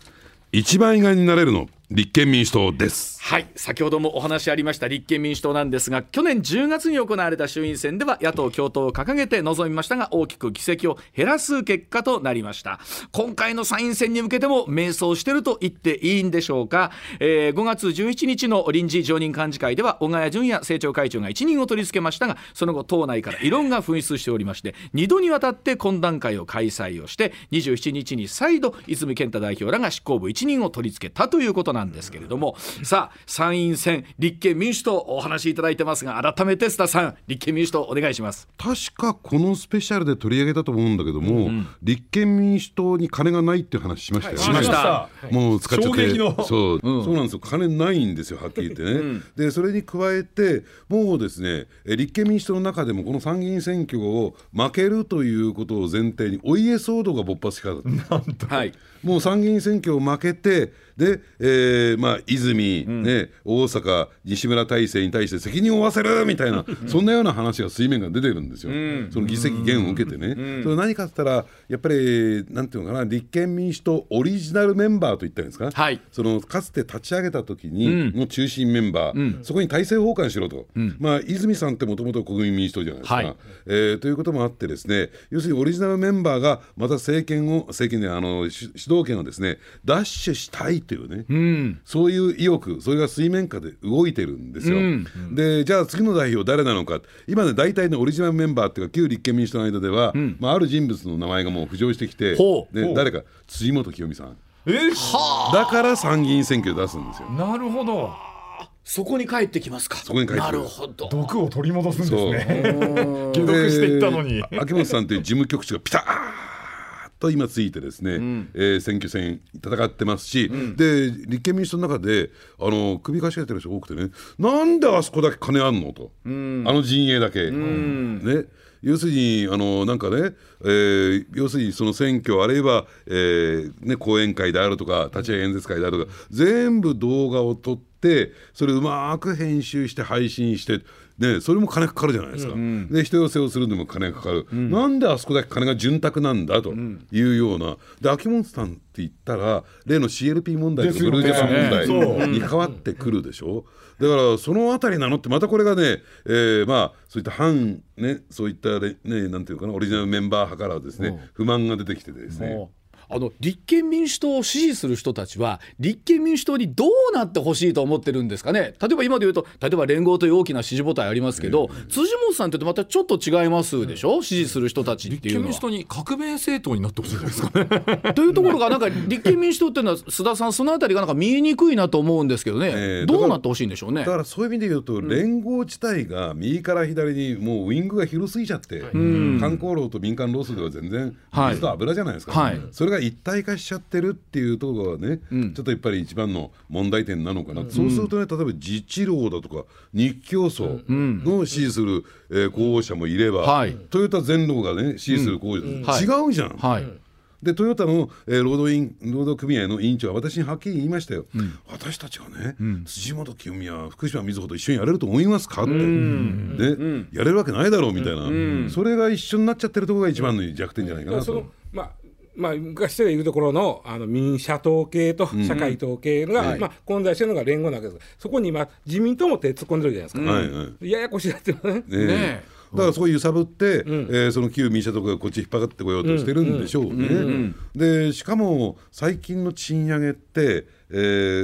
[SPEAKER 3] 一番意外になれるの立憲民主党です。
[SPEAKER 1] はい。先ほどもお話ありました立憲民主党なんですが去年10月に行われた衆院選では野党共闘を掲げて臨みましたが大きく議席を減らす結果となりました。今回の参院選に向けても迷走してると言っていいんでしょうか、えー5月11日の臨時常任幹事会では小川淳也政調会長が一任を取り付けましたがその後党内から異論が噴出しておりまして2度にわたって懇談会を開催をして27日に再度泉健太代表らが執行部一任を取り付けたということなんですけれども。さあ参院選立憲民主党お話しいただいてますが改めて須田さん立憲民主党お願いします。
[SPEAKER 3] 確かこのスペシャルで取り上げたと思うんだけども、立憲民主党に金がないっていう話しましたよね。
[SPEAKER 1] しました。
[SPEAKER 3] もう使っちゃって。
[SPEAKER 5] 衝撃の
[SPEAKER 3] そう、そうなんですよ。金ないんですよはっきり言ってね、でそれに加えてもうですねえ立憲民主党の中でもこの参議院選挙を負けるということを前提にお家騒動が勃発しかった。
[SPEAKER 1] はい。
[SPEAKER 3] もう参議院選挙を負けてで、えーまあ、泉、ね、大阪西村体制に対して責任を負わせるみたいなそんなような話が水面が出てるんですよ、その議席減を受けてね、それ何かって言ったらやっぱりなんていうのかな立憲民主党オリジナルメンバーといったんですか、
[SPEAKER 1] はい。
[SPEAKER 3] そのかつて立ち上げた時にの中心メンバー、そこに体制崩壊しろと、まあ、泉さんってもともと国民民主党じゃないですか、
[SPEAKER 1] はい。
[SPEAKER 3] えーということもあってですね要するにオリジナルメンバーがまた政権を政権であの主導権をですね奪取したいというね、
[SPEAKER 1] うん。
[SPEAKER 3] そういう意欲それが水面下で動いてるんですよ。
[SPEAKER 1] うん。
[SPEAKER 3] でじゃあ次の代表誰なのか。今ね大体ねオリジナルメンバーっていうか旧立憲民主党の間では、まあ、ある人物の名前がもう浮上してきてで誰か辻元清美さん。
[SPEAKER 5] え？
[SPEAKER 3] だから参議院選挙で出すんですよ。
[SPEAKER 5] なるほど。
[SPEAKER 1] そこに帰ってきますか。
[SPEAKER 3] そこに帰ってくる。
[SPEAKER 1] なるほど。
[SPEAKER 5] 毒を取り戻すんですね。解毒していったのに。
[SPEAKER 3] で秋元さんという事務局長がピタッと今ついてですね、えー選挙戦戦ってますし、で立憲民主党の中であの首かしげてる人多くてねなんであそこだけ金あんのと、あの陣営だけ、ね。要するにあのなんかね、えー要するにその選挙あるいは、えーね、講演会であるとか立ち会い演説会であるとか全部動画を撮ってそれをうまく編集して配信して、ね、それも金かかるじゃないですか、で人寄せをするのも金がかかる、なんであそこだけ金が潤沢なんだ？というような。で秋元さんって言ったら例の CLP 問題とかブルージャパン問題に変わってくるでしょ？だからそのあたりなのってまたこれがね、えーまあそういった反ねそういったねなんていうかなオリジナルメンバー派からはですね不満が出てきてですね
[SPEAKER 1] あの立憲民主党を支持する人たちは立憲民主党にどうなってほしいと思ってるんですかね？例えば今で言うと例えば連合という大きな支持母体ありますけど、辻元さんってまたちょっと違いますでしょ、支持する人たちっていうのは。
[SPEAKER 5] 立憲民主。党に革命政党になってほしいですかね？
[SPEAKER 1] というところがなんか立憲民主党っていうのは須田さんそのあたりがなんか見えにくいなと思うんですけどね、
[SPEAKER 3] えー
[SPEAKER 1] どうなってほしいんでしょうね？
[SPEAKER 3] だ。からそういう意味で言うと、連合自体が右から左にもうウイングが広すぎちゃって、観光労と民間労組では全然
[SPEAKER 1] はい。
[SPEAKER 3] 水と油じゃないですか、
[SPEAKER 1] はい。
[SPEAKER 3] それが一体化しちゃってるっていうところがね、ちょっとやっぱり一番の問題点なのかな、そうするとね例えば自治労だとか日教組の支持する、えー候補者もいれば、
[SPEAKER 1] はい。
[SPEAKER 3] トヨタ全労がね支持する候補者、
[SPEAKER 1] はい。
[SPEAKER 3] 違うじゃん。
[SPEAKER 1] はい。
[SPEAKER 3] でトヨタの、えー労働員労働組合の委員長は私にはっきり言いましたよ、私たちがね、辻元清美や福島みずほと一緒にやれると思いますかって、ねやれるわけないだろうみたいな、それが一緒になっちゃってるところが一番の弱点じゃないかなと。
[SPEAKER 4] その。まあまあ、昔でいうところのあの民社党系と社会党系が、
[SPEAKER 3] はい。
[SPEAKER 4] まあ、混在してるのが連合なわけです。そこに今自民党も手突っ込んでるじゃないですか、
[SPEAKER 3] はいはい。
[SPEAKER 4] ややこしいなってるね。
[SPEAKER 3] ねえ。
[SPEAKER 1] ね
[SPEAKER 3] だからそう揺さぶって、えーその旧民社とかがこっち引っ張ってこようとしてるんでしょうね。でしかも最近の賃上げって、え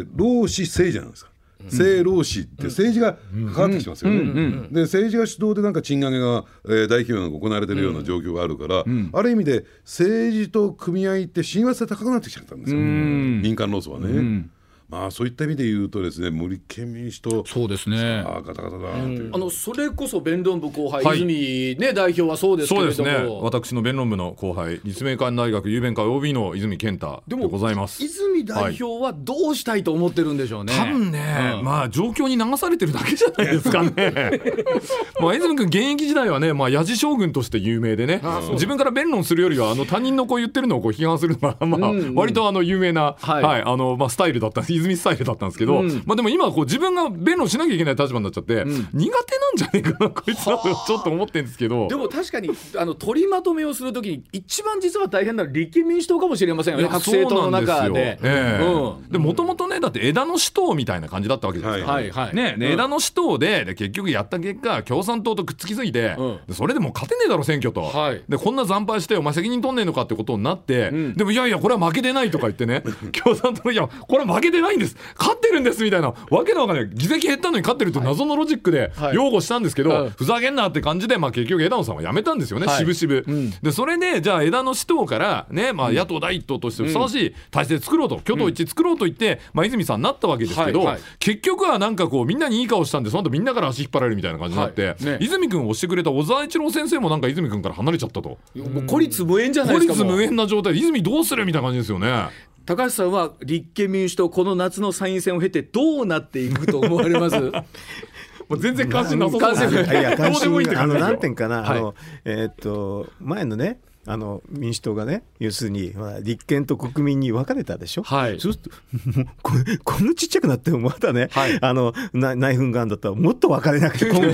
[SPEAKER 3] ー労使政じゃないですか。政労使って政治が関わってきてますよね。で政治が主導でなんか賃上げが、えー大企業が行われてるような状況があるから、ある意味で政治と組合って親和性高くなってきちゃったんですよ、民間労組はね。まあそういった意味で言うとですね、森県民主党
[SPEAKER 1] そうですね。
[SPEAKER 3] ああガタガタだう。
[SPEAKER 1] あのそれこそ弁論部後輩、
[SPEAKER 5] はい。
[SPEAKER 1] 泉、ね、代表はそうですけ
[SPEAKER 5] そう
[SPEAKER 1] れども。
[SPEAKER 5] ですね。私の弁論部の後輩立命館大学雄弁会 OB の泉健太でございます。
[SPEAKER 1] 泉代表はどうしたいと思ってるんでしょうね。
[SPEAKER 5] 多分ね、
[SPEAKER 1] うん。
[SPEAKER 5] まあ状況に流されてるだけじゃないですかね。まあ泉君現役時代はね、まあヤジ将軍として有名でね、自分から弁論するよりはあの他人のこう言ってるのをこう批判するのがまあ割とあの有名な、
[SPEAKER 1] は
[SPEAKER 5] はいい、あのまあスタイルだった泉スタイルだったんですけど、まあでも今はこう自分が弁論しなきゃいけない立場になっちゃって、苦手なんじゃねえかなこいつはとちょっと思ってるんですけど
[SPEAKER 1] で。も確かにあの取りまとめをするときに一番実は大変なのは立憲民主党かもしれませんよね各政党の中で。うん
[SPEAKER 5] でもともとねだって枝野志党みたいな感じだったわけじゃないですか。
[SPEAKER 1] はいはい
[SPEAKER 5] ね、で枝野志党でで結局やった結果共産党とくっつきすぎて、
[SPEAKER 1] うん
[SPEAKER 5] でそれでもう勝てねえだろ選挙と、
[SPEAKER 1] はい
[SPEAKER 5] でこんな惨敗してお前責任取んねえのかってことになって、でもいやいやこれは負けてないとか言ってね 共産党いやこれは負けてないんです。勝ってるんですみたいな。わけのわかんない。議席減ったのに勝ってるって謎のロジックで
[SPEAKER 1] はい。
[SPEAKER 5] 擁護したんですけど、
[SPEAKER 1] うん
[SPEAKER 5] ふざけんなって感じで、まあ、結局枝野さんは辞めたんですよね、
[SPEAKER 1] はい。
[SPEAKER 5] 渋々、でそれでじゃあ枝野志党からね、まあ、野党第一党としてふさわしい体制作ろうと、挙党一致作ろうと言って、まあ、泉さんになったわけですけど、
[SPEAKER 1] はいはい。
[SPEAKER 5] 結局はなんかこうみんなにいい顔したんでその後みんなから足引っ張られるみたいな感じになって、
[SPEAKER 1] はい。ね。
[SPEAKER 5] 泉君を推してくれた小沢一郎先生もなんか泉君から離れちゃったと。
[SPEAKER 1] もう孤立無縁じゃない
[SPEAKER 5] 孤
[SPEAKER 1] ですかもう。
[SPEAKER 5] 立無縁な状態で泉どうするみたいな感じですよね。
[SPEAKER 1] 高橋さんは立憲民主党この夏の参院選を経てどうなっていくと思われます？
[SPEAKER 5] もう全然関心なさそうです
[SPEAKER 1] ない。
[SPEAKER 2] いや関
[SPEAKER 5] どうでもいいって
[SPEAKER 2] 心あの
[SPEAKER 5] 感じですよ
[SPEAKER 2] 何点かな、
[SPEAKER 1] はい
[SPEAKER 2] あのえーっと前のねあの民主党がね要するにほら立憲と国民に分かれたでしょ、
[SPEAKER 1] はい。
[SPEAKER 2] そうすると ここんなちっちゃくなってもまだね、
[SPEAKER 1] はい。
[SPEAKER 2] あのな内紛がんだったらもっと分かれなくてこう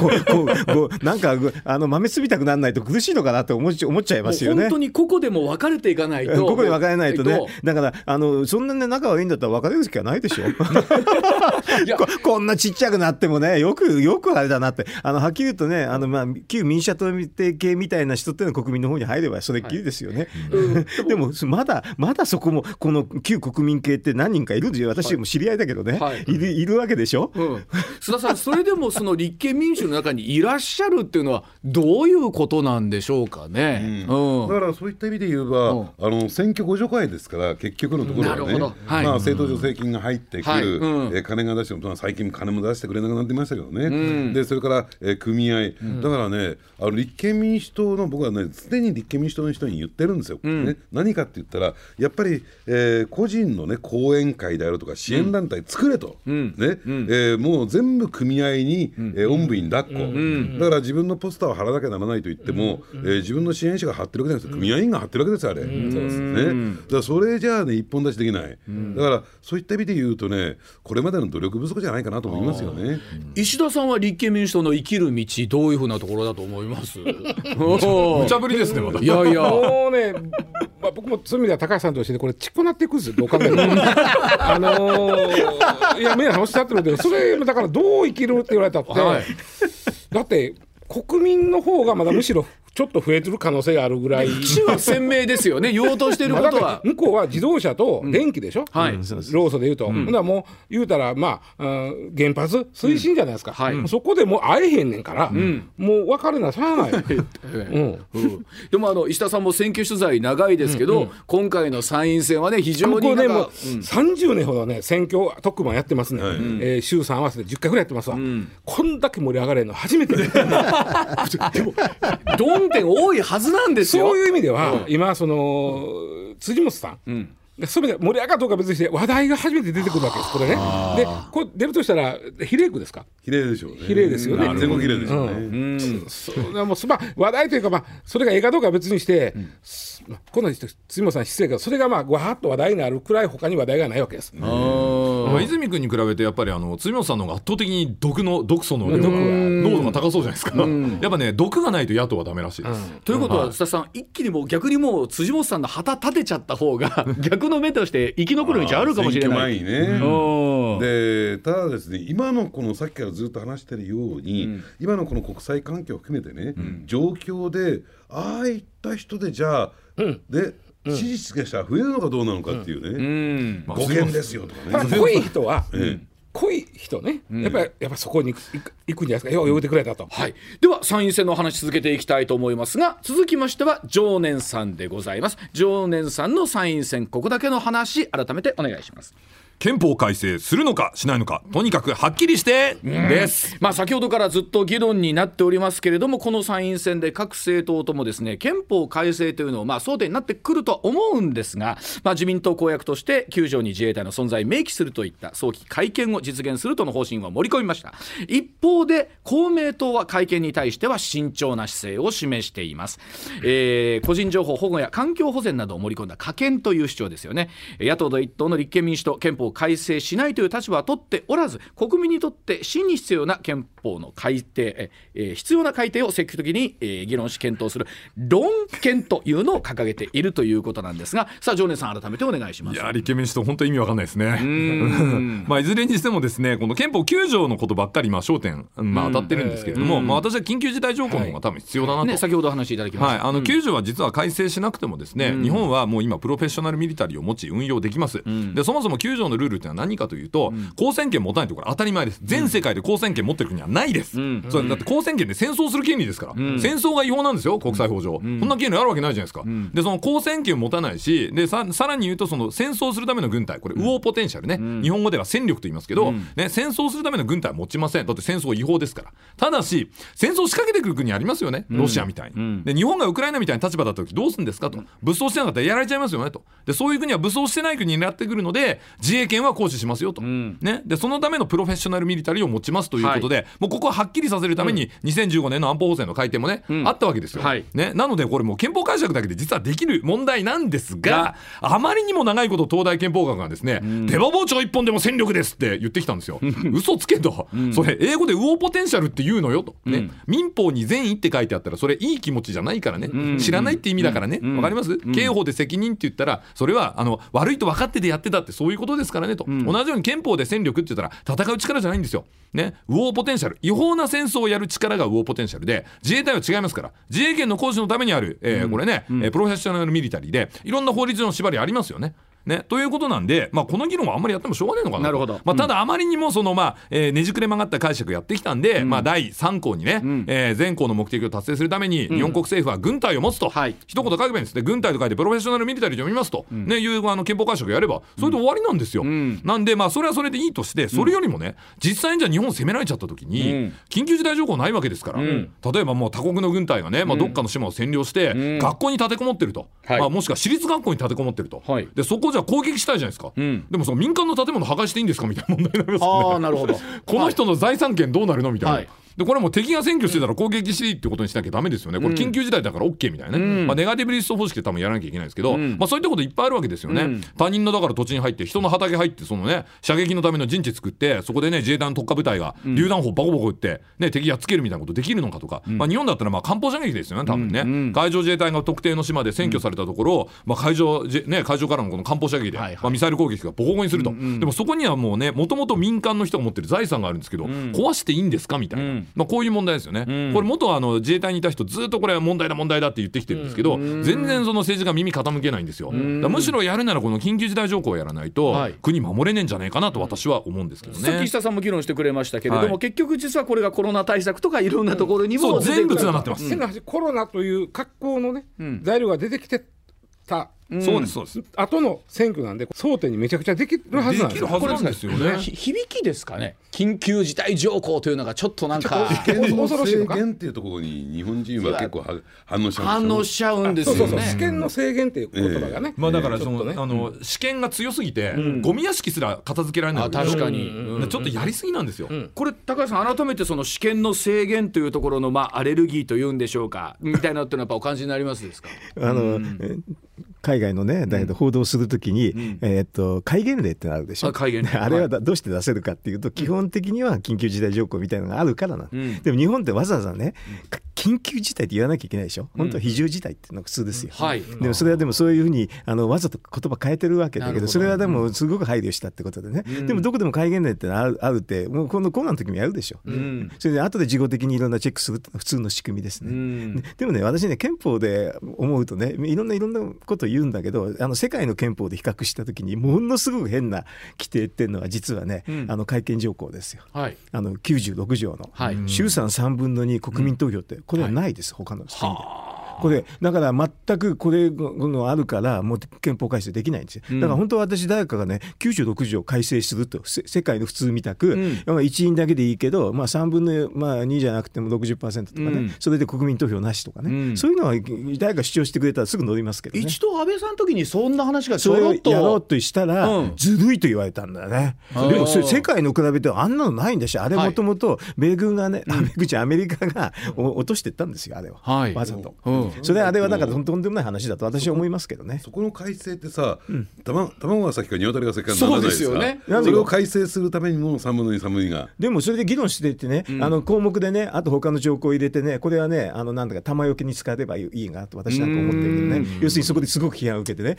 [SPEAKER 2] こうなんかあの豆つびたくならないと苦しいのかなって思っち思っちゃいますよね。
[SPEAKER 1] 本当。に個々でも分かれていかないと。
[SPEAKER 2] ここで分かれないとね。だからあのそんなね仲悪いんだったら別れるしかないでしょ？ここんなちっちゃくなってもねよくよくあれだなって。あのはっきり言うとねあの、まあ、旧民主党系みたいな人っていうのは国民の方に入ればそれれっきりですよね。でもまだまだそこもこの旧国民系って何人かいるんですよ。私も知り合いだけどね、
[SPEAKER 1] はい。
[SPEAKER 2] い、るいるわけでしょ？
[SPEAKER 1] うん、須田さん、それでもその立憲民主の中にいらっしゃるっていうのは、どういうことなんでしょうかね？うん。
[SPEAKER 3] だからそういった意味で言えば、
[SPEAKER 1] うん。
[SPEAKER 3] あの選挙互助会ですから結局のところはね。
[SPEAKER 1] はい。
[SPEAKER 3] まあ、政党助成金が入ってくる、
[SPEAKER 1] はい。うん。
[SPEAKER 3] えー金が出してもまあ最近金も出してくれなくなってましたけどね、でそれから、えー組合、だからねあの立憲民主党の僕はね常に立憲民主党の人に言ってるんですよ、ね、何かって言ったらやっぱり、えー個人のね講演会であるとか支援団体作れと、ね。えーもう全部組合に、えーおんぶに抱っこ、だから自分のポスターを貼らなきゃならないと言っても、えー自分の支援者が貼ってるわけじゃないです組合員が貼ってるわけですよあれ、ね、だからそれじゃあね一本出しできない、だからそういった意味で言うとねこれまでの努力不足じゃないかなと思いますよね。
[SPEAKER 1] 石田さんは立憲民主党の生きる道、どういうふうなところだと思います？
[SPEAKER 5] 無茶ぶりですねまた。
[SPEAKER 1] いやいや。
[SPEAKER 4] もうね、まあ、僕もそういう意味では高橋さんと一緒でこれちっこなっていくんですよどう考えても。あのーいや目がおっしゃってるけどそれだからどう生きるって言われたって、
[SPEAKER 1] はい。
[SPEAKER 4] だって国民の方がまだむしろちょっと増えてる可能性があるぐらい。
[SPEAKER 1] 市は鮮明ですよね。言おうとしていることは。
[SPEAKER 4] 向こうは自動車と電気でしょ、
[SPEAKER 1] はい。
[SPEAKER 4] 労組で言うと、ほんならもう言うたらまあ、うん原発推進じゃないですか、
[SPEAKER 1] はい。
[SPEAKER 4] もうそこでもう会えへんねんから、もう別れなさらない、うん、
[SPEAKER 1] うん。でもあの石田さんも選挙取材長いですけど、今回の参院選はね非常
[SPEAKER 4] 僕
[SPEAKER 1] になんか、
[SPEAKER 4] ねもう30年ほどね選挙特番やってますね、えー週3合わせて10回ぐらいやってますわ、こんだけ盛り上がれるの初めて
[SPEAKER 1] 論点多いはずなんですよ。
[SPEAKER 4] そういう意味では、今その辻元さん、でそういう意味で盛り上がるとか別にして話題が初めて出てくるわけです。これね。でこれ出るとしたら比例区ですか？
[SPEAKER 3] 比例でしょうね。
[SPEAKER 4] 比例ですよね。
[SPEAKER 3] 全国比例でしょうね。
[SPEAKER 4] そうでもそまあ話題というか、まあ、それがええかどうかは別にして、すまあこの人辻元さん失礼けどそれがまあわーっと話題になるくらい他に話題がないわけです。
[SPEAKER 5] まあ、泉君に比べてやっぱりあの辻元さんの方が圧倒的に毒の毒素の量が濃度が高そうじゃないですか、やっぱね毒がないと野党はダメらしいです、
[SPEAKER 1] ということは須田さん一気にもう逆にもう辻元さんの旗立てちゃった方が逆の目として生き残る道あるかもしれない。
[SPEAKER 3] 選挙前にね。
[SPEAKER 1] うん。
[SPEAKER 3] でただですね今のこのさっきからずっと話してるように、今のこの国際環境を含めてね、状況でああいった人でじゃあ、で支持率が増えるのかどうなのかっていうね、
[SPEAKER 1] うん。
[SPEAKER 3] ご見ですよとかね。
[SPEAKER 4] 濃い人は、
[SPEAKER 3] え
[SPEAKER 4] 濃い人ね、やっぱりやっぱそこに行く行くんじゃないですか。よう言うてくれたと。
[SPEAKER 1] はい、では参院選のお話続けていきたいと思いますが続きましては常念さんでございます。常念さんの参院選ここだけの話改めてお願いします
[SPEAKER 5] 憲法改正するのかしないのかとにかくはっきりしてです、
[SPEAKER 1] まあ、先ほどからずっと議論になっておりますけれどもこの参院選で各政党ともですね憲法改正というのをまあ争点になってくるとは思うんですが、まあ、自民党公約として9条に自衛隊の存在を明記するといった早期改憲を実現するとの方針を盛り込みました。一方で公明党は改憲に対しては慎重な姿勢を示しています、えー個人情報保護や環境保全などを盛り込んだ可憲という主張ですよね。野党第一党の立憲民主党憲法改正しないという立場は取っておらず国民にとって真に必要な憲法の改定、えー必要な改定を積極的に、えー議論し検討する論憲というのを掲げているということなんですがさあ常念さん改めてお願いします。
[SPEAKER 5] いや立憲民主党本当意味わかんないですね。まあいずれにしてもですねこの憲法9条のことばっかりまあ焦点まあ当たってるんですけれども、まあ私は緊急事態条項の方が多分必要だなと。
[SPEAKER 1] ね、先ほどお話しいただきました、
[SPEAKER 5] はい、あの9条は実は改正しなくてもですね、日本はもう今プロフェッショナルミリタリーを持ち運用できます、でそもそも9条のルールっていうのは何かというと、公選権持たないとこれ当たり前です。全世界で公選権持ってる国はないです、それだって公選権で戦争する権利ですから、戦争が違法なんですよ国際法上、こんな権利あるわけないじゃないですか、でその公選権を持たないしでささらに言うとその戦争するための軍隊。これウォーポテンシャルね、日本語では戦力と言いますけど、ね、戦争するための軍隊は持ちません。だって戦争違法ですから。ただし戦争を仕掛けてくる国ありますよね。ロシアみたいに、で日本がウクライナみたいな立場だった時どうするんですかと。武装してなかったらやられちゃいますよねと。でそういう国は武装してない国になってくるので自衛権は行使しますよと、ね、でそのためのプロフェッショナルミリタリーを持ちますということで、もうここははっきりさせるために2015年の安保法制の改定もね、あったわけですよ、
[SPEAKER 1] はい。
[SPEAKER 5] ね、なのでこれもう憲法解釈だけで実はできる問題なんですがあまりにも長いこと東大憲法学がですね、出刃包丁一本でも戦力ですって言ってきたんですよ。嘘つけと、それ英語でウォーポテンシャルって言うのよ。と、ね。民法に善意って書いてあったらそれいい気持ちじゃないからね、知らないって意味だからね。わ、かります？刑法で責任って言ったらそれはあの悪いと分かっててやってたってそういうことですですからねと、同じように憲法で戦力って言ったら戦う力じゃないんですよ。ね、ウォーポテンシャル。違法な戦争をやる力がウォーポテンシャルで自衛隊は違いますから。自衛権の行使のためにある、えーこれね、えープロフェッショナルミリタリーでいろんな法律の縛りありますよね。ね、ということなんで、まあ、この議論はあんまりやってもしょうがないのかなと。
[SPEAKER 1] なるほど。
[SPEAKER 5] まあ、ただあまりにもその、まあえーねじくれ曲がった解釈やってきたんで、まあ、第3項にね、えー全項の目的を達成するために、日本国政府は軍隊を持つと、
[SPEAKER 1] はい。
[SPEAKER 5] 一言書けばいいんです。ね軍隊と書いてプロフェッショナルミリタリーと読みますと、ね、いうあの憲法解釈やればそれで終わりなんですよ、なんで、まあ、それはそれでいいとしてそれよりもね実際にじゃあ日本攻められちゃった時に、緊急事態条項ないわけですから、例えばもう他国の軍隊がね、まあ、どっかの島を占領して、学校に立てこもってると、
[SPEAKER 1] はい
[SPEAKER 5] まあ、もしくは私立学校に立てこもってると、
[SPEAKER 1] はい。
[SPEAKER 5] でそこをじゃあ攻撃したいじゃないですか、
[SPEAKER 1] ん
[SPEAKER 5] でもその民間の建物破壊していいんですかみたいな問題になりますよね。
[SPEAKER 1] ああなるほど
[SPEAKER 5] この人の財産権どうなるのみたいな。
[SPEAKER 1] はい
[SPEAKER 5] でこれはもう敵が占拠してたら攻撃していいってことにしなきゃダメですよね。これ緊急事態だから OK みたいなね。まあ、ネガティブリスト方式で多分やらなきゃいけないんですけど、まあ、そういったこといっぱいあるわけですよね。他人のだから土地に入って人の畑入ってそのね射撃のための陣地作ってそこでね自衛隊の特化部隊が榴弾砲バコバコ撃って、ね、敵やっつけるみたいなことできるのかとか、まあ、日本だったらまあ艦砲射撃ですよね多分ね、海上自衛隊が特定の島で占拠されたところを、まあ、海上じね、海上からのこの艦砲射撃で、
[SPEAKER 1] はいはい。
[SPEAKER 5] まあ、ミサイル攻撃がボコボコにすると、でもそこにはもうねもともと民間の人が持ってる財産があるんですけど、壊していいんですかみたいな、まあ、こういう問題ですよね、これ元あの自衛隊にいた人ずっとこれは問題だ問題だって言ってきてるんですけど、全然その政治が耳傾けないんですよ、だからむしろやるならこの緊急事態条項をやらないと、
[SPEAKER 1] はい。
[SPEAKER 5] 国守れねえんじゃないかなと私は思うんですけどね。
[SPEAKER 1] さっき石。田さんも議論してくれましたけれども、
[SPEAKER 5] はい。
[SPEAKER 1] 結局実はこれがコロナ対策とかいろんなところにも
[SPEAKER 5] そう全部つなが
[SPEAKER 1] っ
[SPEAKER 5] ってます、
[SPEAKER 4] コロナという格好のね、材料が出てきてた
[SPEAKER 5] そうですそうです。
[SPEAKER 4] 後の選挙なんで争点にめちゃくちゃできるはずなんですよ。
[SPEAKER 5] できるはずなんですよね。
[SPEAKER 1] ひ響きですかね。緊急事態条項というのがちょっとなんか
[SPEAKER 4] 恐ろしいのか？
[SPEAKER 3] 制限っていうところに日本人は結構は反応しちゃうん
[SPEAKER 1] 反応
[SPEAKER 3] です
[SPEAKER 1] しちゃうんです
[SPEAKER 4] そうそうそう。
[SPEAKER 1] よね
[SPEAKER 4] 試験の制限っていう言葉がね、
[SPEAKER 5] まあだからその、あの試験が強すぎて、ゴミ屋敷すら片付けられない。
[SPEAKER 1] 確かに。
[SPEAKER 5] うん。ちょっとやりすぎなんですよ、
[SPEAKER 1] これ高橋さん改めてその試験の制限というところのまあアレルギーというんでしょうかみたいなのってのはやっぱお感じになりますですか？
[SPEAKER 2] あの、え海外のね、だけど報道するときに、えーっと、戒厳令ってのあるでしょ？
[SPEAKER 1] あ戒厳令。
[SPEAKER 2] あれはだどうして出せるかっていうと、基本的には緊急事態条項みたいなのがあるからな。の、でも日本ってわざわざね、緊急事態って言わなきゃいけないでしょ？本当は非常事態っていうのが普通ですよ。
[SPEAKER 1] はい。
[SPEAKER 2] でもそれはでもそういうふうにあのわざと言葉変えてるわけだけどそれはでもすごく配慮したってことでね、でもどこでも戒厳令ってのあるあるってもうこのコロナの時もやるでしょ、それで後で事後的にいろんなチェックするって普通の仕組みですね、ででもね私ね憲法で思うとねいろんないろんなこと言うんだけどあの世界の憲法で比較した時にものすごく変な規定っていうのは実はね、あの改憲条項ですよ。
[SPEAKER 1] はい。
[SPEAKER 2] あの96条の、
[SPEAKER 1] はい。
[SPEAKER 2] 衆参3分の2国民投票ってこれはないです、他の国で。これだから全くこれのあるからもう憲法改正できないんですよ。だから本当は私誰かがね96条改正するとせ世界の普通みたく、まあ一員だけでいいけど、まあ、3分の、まあ、2じゃなくても60%とかね、それで国民投票なしとかね、そういうのは誰か主張してくれたらすぐ乗りますけどね。
[SPEAKER 1] 一度安倍さんの時にそんな話がちょろっと。
[SPEAKER 2] やろうとしたら、
[SPEAKER 1] うん。
[SPEAKER 2] ずるいと言われたんだよね。でも世界の比べてあんなのないんだし、あれもともと米軍がね、アメリカアメリカがお落としてったんですよ、あれは。
[SPEAKER 1] はい。
[SPEAKER 2] わざと。
[SPEAKER 1] うん
[SPEAKER 2] それあれはだからとんでもない話だと私は思いますけどね。
[SPEAKER 3] そこの改正ってさ、たま卵が先か鶏が先かにならないですか？
[SPEAKER 1] そうですよね。
[SPEAKER 3] それを改正するためにも3分の2、3分の2が。
[SPEAKER 2] でもそれで議論していってね、あの項目でね、あと他の条項を入れてね、これはね、あのなんだか玉よけに使えばいいなと私なんか思ってるけどね、要するにそこですごく批判を受けてね、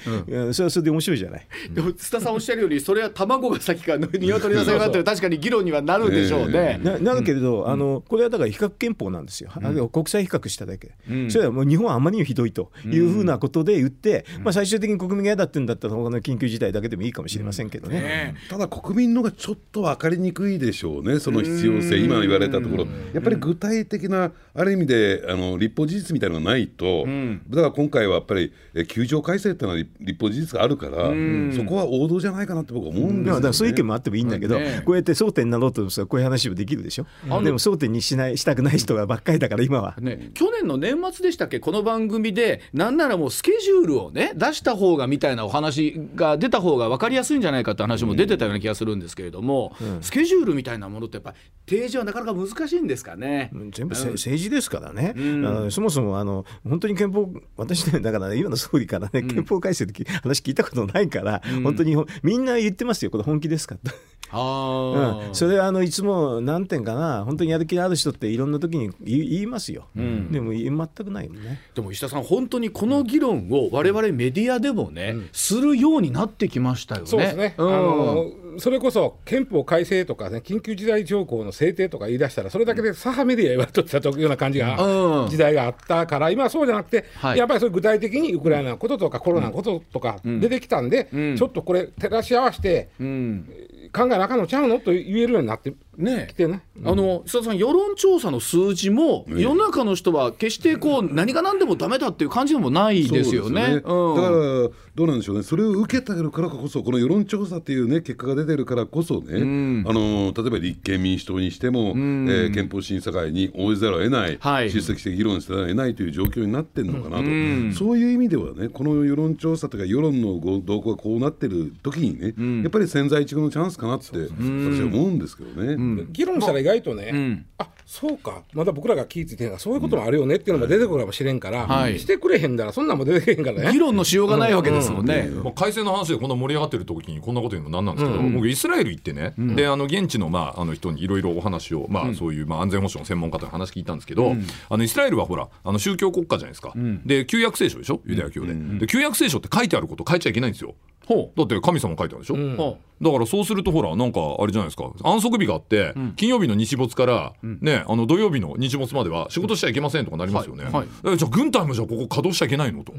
[SPEAKER 2] それはそれで面白いじゃない。
[SPEAKER 1] でも津田さんおっしゃるようにそれは卵が先か 鶏が先かって確かに議論にはなるでしょうね。
[SPEAKER 2] ななるけれど、あのこれはだから比較憲法なんですよ、あの国際比較しただけ、それはもう日本はあまりにもひどいというふうなことで言って、まあ、最終的に国民が嫌だって言うんだったら、他の緊急事態だけでもいいかもしれませんけどね。
[SPEAKER 3] ただ国民のがちょっと分かりにくいでしょうね、その必要性、今言われたところ、やっぱり具体的な、ある意味であの立法事実みたいなのがないと、だから今回はやっぱり、え球場改正っていうのは立立法事実があるから、そこは王道じゃないかなって僕は思うんですよ、ね。
[SPEAKER 2] まあだからそういう意見もあってもいいんだけど、
[SPEAKER 1] ね
[SPEAKER 2] こうやって争点になろうとしたらこういう話もできるでしょ、でも争点にしないしたくない人がばっかりだから今は。
[SPEAKER 1] ね、去年の年末でしたっけ？この番組でなんならもうスケジュールをね出した方がみたいなお話が出た方が分かりやすいんじゃないかって話も出てたような気がするんですけれども、スケジュールみたいなものってやっぱり提示はなかなか難しいんですかね。
[SPEAKER 2] 全部せ、政治ですからね、あのそもそもあの本当に憲法、私ね、だから、ね、今の総理からね、憲法改正って話聞いたことないから、本当にみんな言ってますよ、これ本気ですかと。
[SPEAKER 1] あ
[SPEAKER 2] うん、それはあのいつも何点かな、本当にやる気のある人っていろんな時に言いますよ、でも全くないよね。
[SPEAKER 1] でも石田さん本当にこの議論を我々メディアでもね、するようになってきましたよね。
[SPEAKER 4] そうですね、
[SPEAKER 1] うん。
[SPEAKER 4] あのそれこそ憲法改正とかね緊急事態条項の制定とか言い出したらそれだけで左派メディア言われとったような感じが、
[SPEAKER 1] うん。
[SPEAKER 4] 時代があったから今はそうじゃなくて、
[SPEAKER 1] はい。
[SPEAKER 4] やっぱりそれ具体的にウクライナのこととかコロナのこととか出てきたんで、ちょっとこれ照らし合わせて
[SPEAKER 1] うん。
[SPEAKER 4] 考えなあかんのちゃうのと言えるようになって
[SPEAKER 1] ね。
[SPEAKER 4] きてね。
[SPEAKER 1] あの石田さん世論調査の数字も世の中の人は決してこう何が何でもダメだっていう感じでもないですよね。
[SPEAKER 3] そう
[SPEAKER 1] ん。
[SPEAKER 3] だからどうなんでしょうね。それを受けてあるからこそこの世論調査っていうね結果が出てるからこそね、あの例えば立憲民主党にしても、えー憲法審査会に応じざるを得ない、
[SPEAKER 1] はい。
[SPEAKER 3] 出席して議論せざるを得ないという状況になってるのかなと、そういう意味ではねこの世論調査とか世論のご動向がこうなってる時にね、やっぱり千載一遇のチャンスかなって私は思うんですけどね。
[SPEAKER 4] 議論したら意外とね、あそうか、まだ僕らが聞いててそういうこともあるよねっていうのも出てくるかもしれんから、
[SPEAKER 1] はい。
[SPEAKER 4] してくれへんだら、そんなんも出てけへんから。ね。
[SPEAKER 1] 議論のしようがないわけですもんね。
[SPEAKER 5] まあ、改正の話でこんな盛り上がってる時にこんなこと言うのもなんなんですけど、僕イスラエル行ってね、であの現地の,、まあ、あの人にいろいろお話を、まあそういう、まあ、安全保障の専門家と話聞いたんですけど、あのイスラエルはほらあの宗教国家じゃないですか、で旧約聖書でしょ？ユダヤ教で,、で旧約聖書って書いてあること書いちゃいけないんですよ。
[SPEAKER 1] ほ
[SPEAKER 5] だって神様書いてあるでしょ、
[SPEAKER 1] ほ
[SPEAKER 5] だからそうするとほらなんかあれじゃないですか。安息日があって、金曜日の日没から、ねあの土曜日の日没までは仕事しちゃいけませんとかなりますよね、
[SPEAKER 1] はいはい。
[SPEAKER 5] えじゃあ軍隊もじゃあここ稼働しちゃいけないのと、こ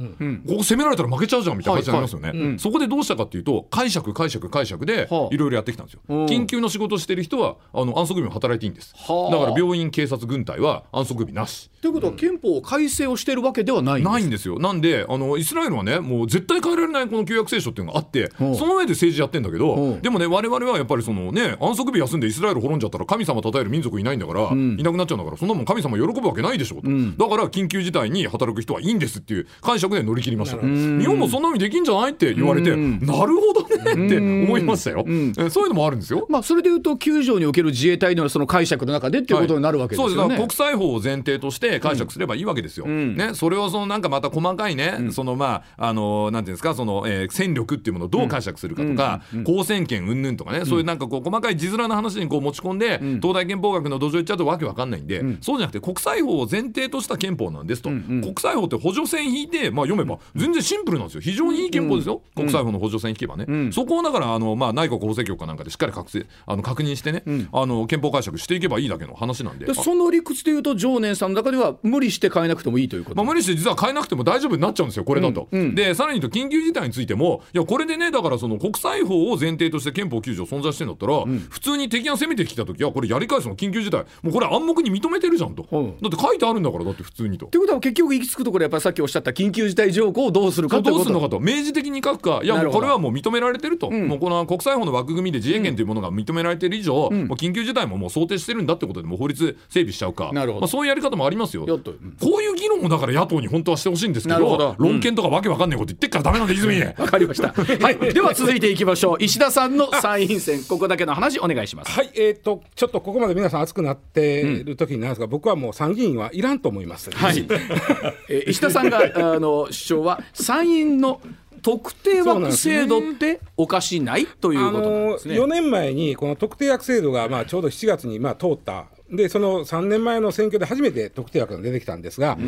[SPEAKER 5] こ攻められたら負けちゃうじゃんみたいな感じになりますよね、そこでどうしたかっていうと解釈解釈解釈で
[SPEAKER 1] はあ。
[SPEAKER 5] いろいろやってきたんですよ、
[SPEAKER 1] うん。
[SPEAKER 5] 緊急の仕事をしてる人はあの安息日も働いていいんです、
[SPEAKER 1] はあ。
[SPEAKER 5] だから病院警察軍隊は安息日なし。
[SPEAKER 1] ということは憲法改正をしているわけではないんです
[SPEAKER 5] ないんですよ。なんであのイスラエルはねもう絶対変えられないこの旧約聖書っていうのがあって
[SPEAKER 1] ほう
[SPEAKER 5] その上で政治やってんだけ
[SPEAKER 1] ほ
[SPEAKER 5] ど
[SPEAKER 1] う
[SPEAKER 5] でもね我々はやっぱりそのね安息日休んでイスラエル滅んじゃったら神様称える民族いないんだから、いなくなっちゃうんだからそんなもん神様喜ぶわけないでしょと、だから緊急事態に働く人はいいんですっていう解釈で乗り切りました。日本もそんな風にできんじゃないって言われてなるほどねって思いましたよ。えそういうのもあるんですよ。
[SPEAKER 1] まあ、それでいうと9条における自衛隊のその解釈の中でっていうことになるわけですよね。
[SPEAKER 5] はいそうです。国際法を前提として解釈すればいいわけですよ。ね、それをそのなんかまた細かいね、そのまああのなんていうんですかその、えー戦力っていうものをどう解釈するかとか、公選権云々とかね、そういうなんかこう細かい字面の話にこう持ち込んで、東大憲法学の土壌行っちゃうとわけわかんないんで、そうじゃなくて国際法を前提とした憲法なんですと、国際法って補助線引いてまあ読めば全然シンプルなんですよ。非常にいい憲法ですよ。国際法の補助線引けばね、そこをだからあのまあ内閣法制局かなんかでしっかり確定あの確認してね、あの憲法解釈していけばいいだけの話なんで。
[SPEAKER 1] でその理屈でいうと常念さんの中では無理して変えなくてもいいということ、
[SPEAKER 5] まあ、無理して実は変えなくても大丈夫になっちゃうんですよ、これだと。で、さらに言うと、緊急事態についても、いや、これでね、だからその国際法を前提として憲法9条存在してんだったら、普通に敵が攻めてきたときは、これやり返すの緊急事態、もうこれ暗黙に認めてるじゃんと。
[SPEAKER 1] うん。
[SPEAKER 5] だって書いてあるんだから、だって普通にと。
[SPEAKER 1] ということは結局行き着くところやっぱりさっきおっしゃった緊急事態条項をどうするか
[SPEAKER 5] どうするのかと。明示的に書くかいやもうこれはもう認められてると、もうこの国際法の枠組みで自衛権というものが認められてる以上、もう緊急事態ももう想定してるんだってことでもう法律整備しちゃうか。
[SPEAKER 1] なるほど。
[SPEAKER 5] まあ、そういうやり方もありますよ。
[SPEAKER 1] やっと。
[SPEAKER 5] こういう議論をだから野党に本当はしてほしいんですけど論憲とかわけわかんないこと言ってっからダメなんで泉
[SPEAKER 1] わかりました。はい、では続いていきましょう。石田さんの参院選、ここだけの話お願いします。
[SPEAKER 4] はい、えー、とちょっとここまで皆さん熱くなっている時になんですが、僕はもう参議院はいらんと思います。
[SPEAKER 1] はい。えー石田さんがあの主張は参院の特定枠制度っておかしないという
[SPEAKER 4] あ
[SPEAKER 1] ことなですね。
[SPEAKER 4] 4年前にこの特定枠制度がまあちょうど7月にまあ通った。でその3年前の選挙で初めて特定枠が出てきたんですが、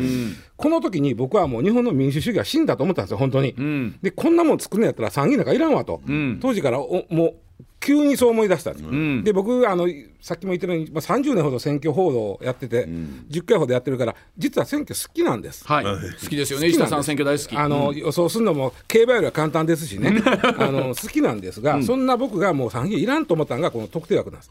[SPEAKER 4] この時に僕はもう日本の民主主義は死んだと思ったんですよ、本当に。で、こんなもん作るんやったら参議院なんかいらんわと、当時からおもう急にそう思い出したんです、で僕あの、さっきも言ったように、まあ、30年ほど選挙報道をやってて、10回ほどやってるから、実は選挙好きなんです。
[SPEAKER 1] はい、好きですよね。石田さん選挙大好き。
[SPEAKER 4] あの、予想するのも競馬よりは簡単ですしね。あの好きなんですが、そんな僕がもう参議院いらんと思ったのがこの特定枠なんです、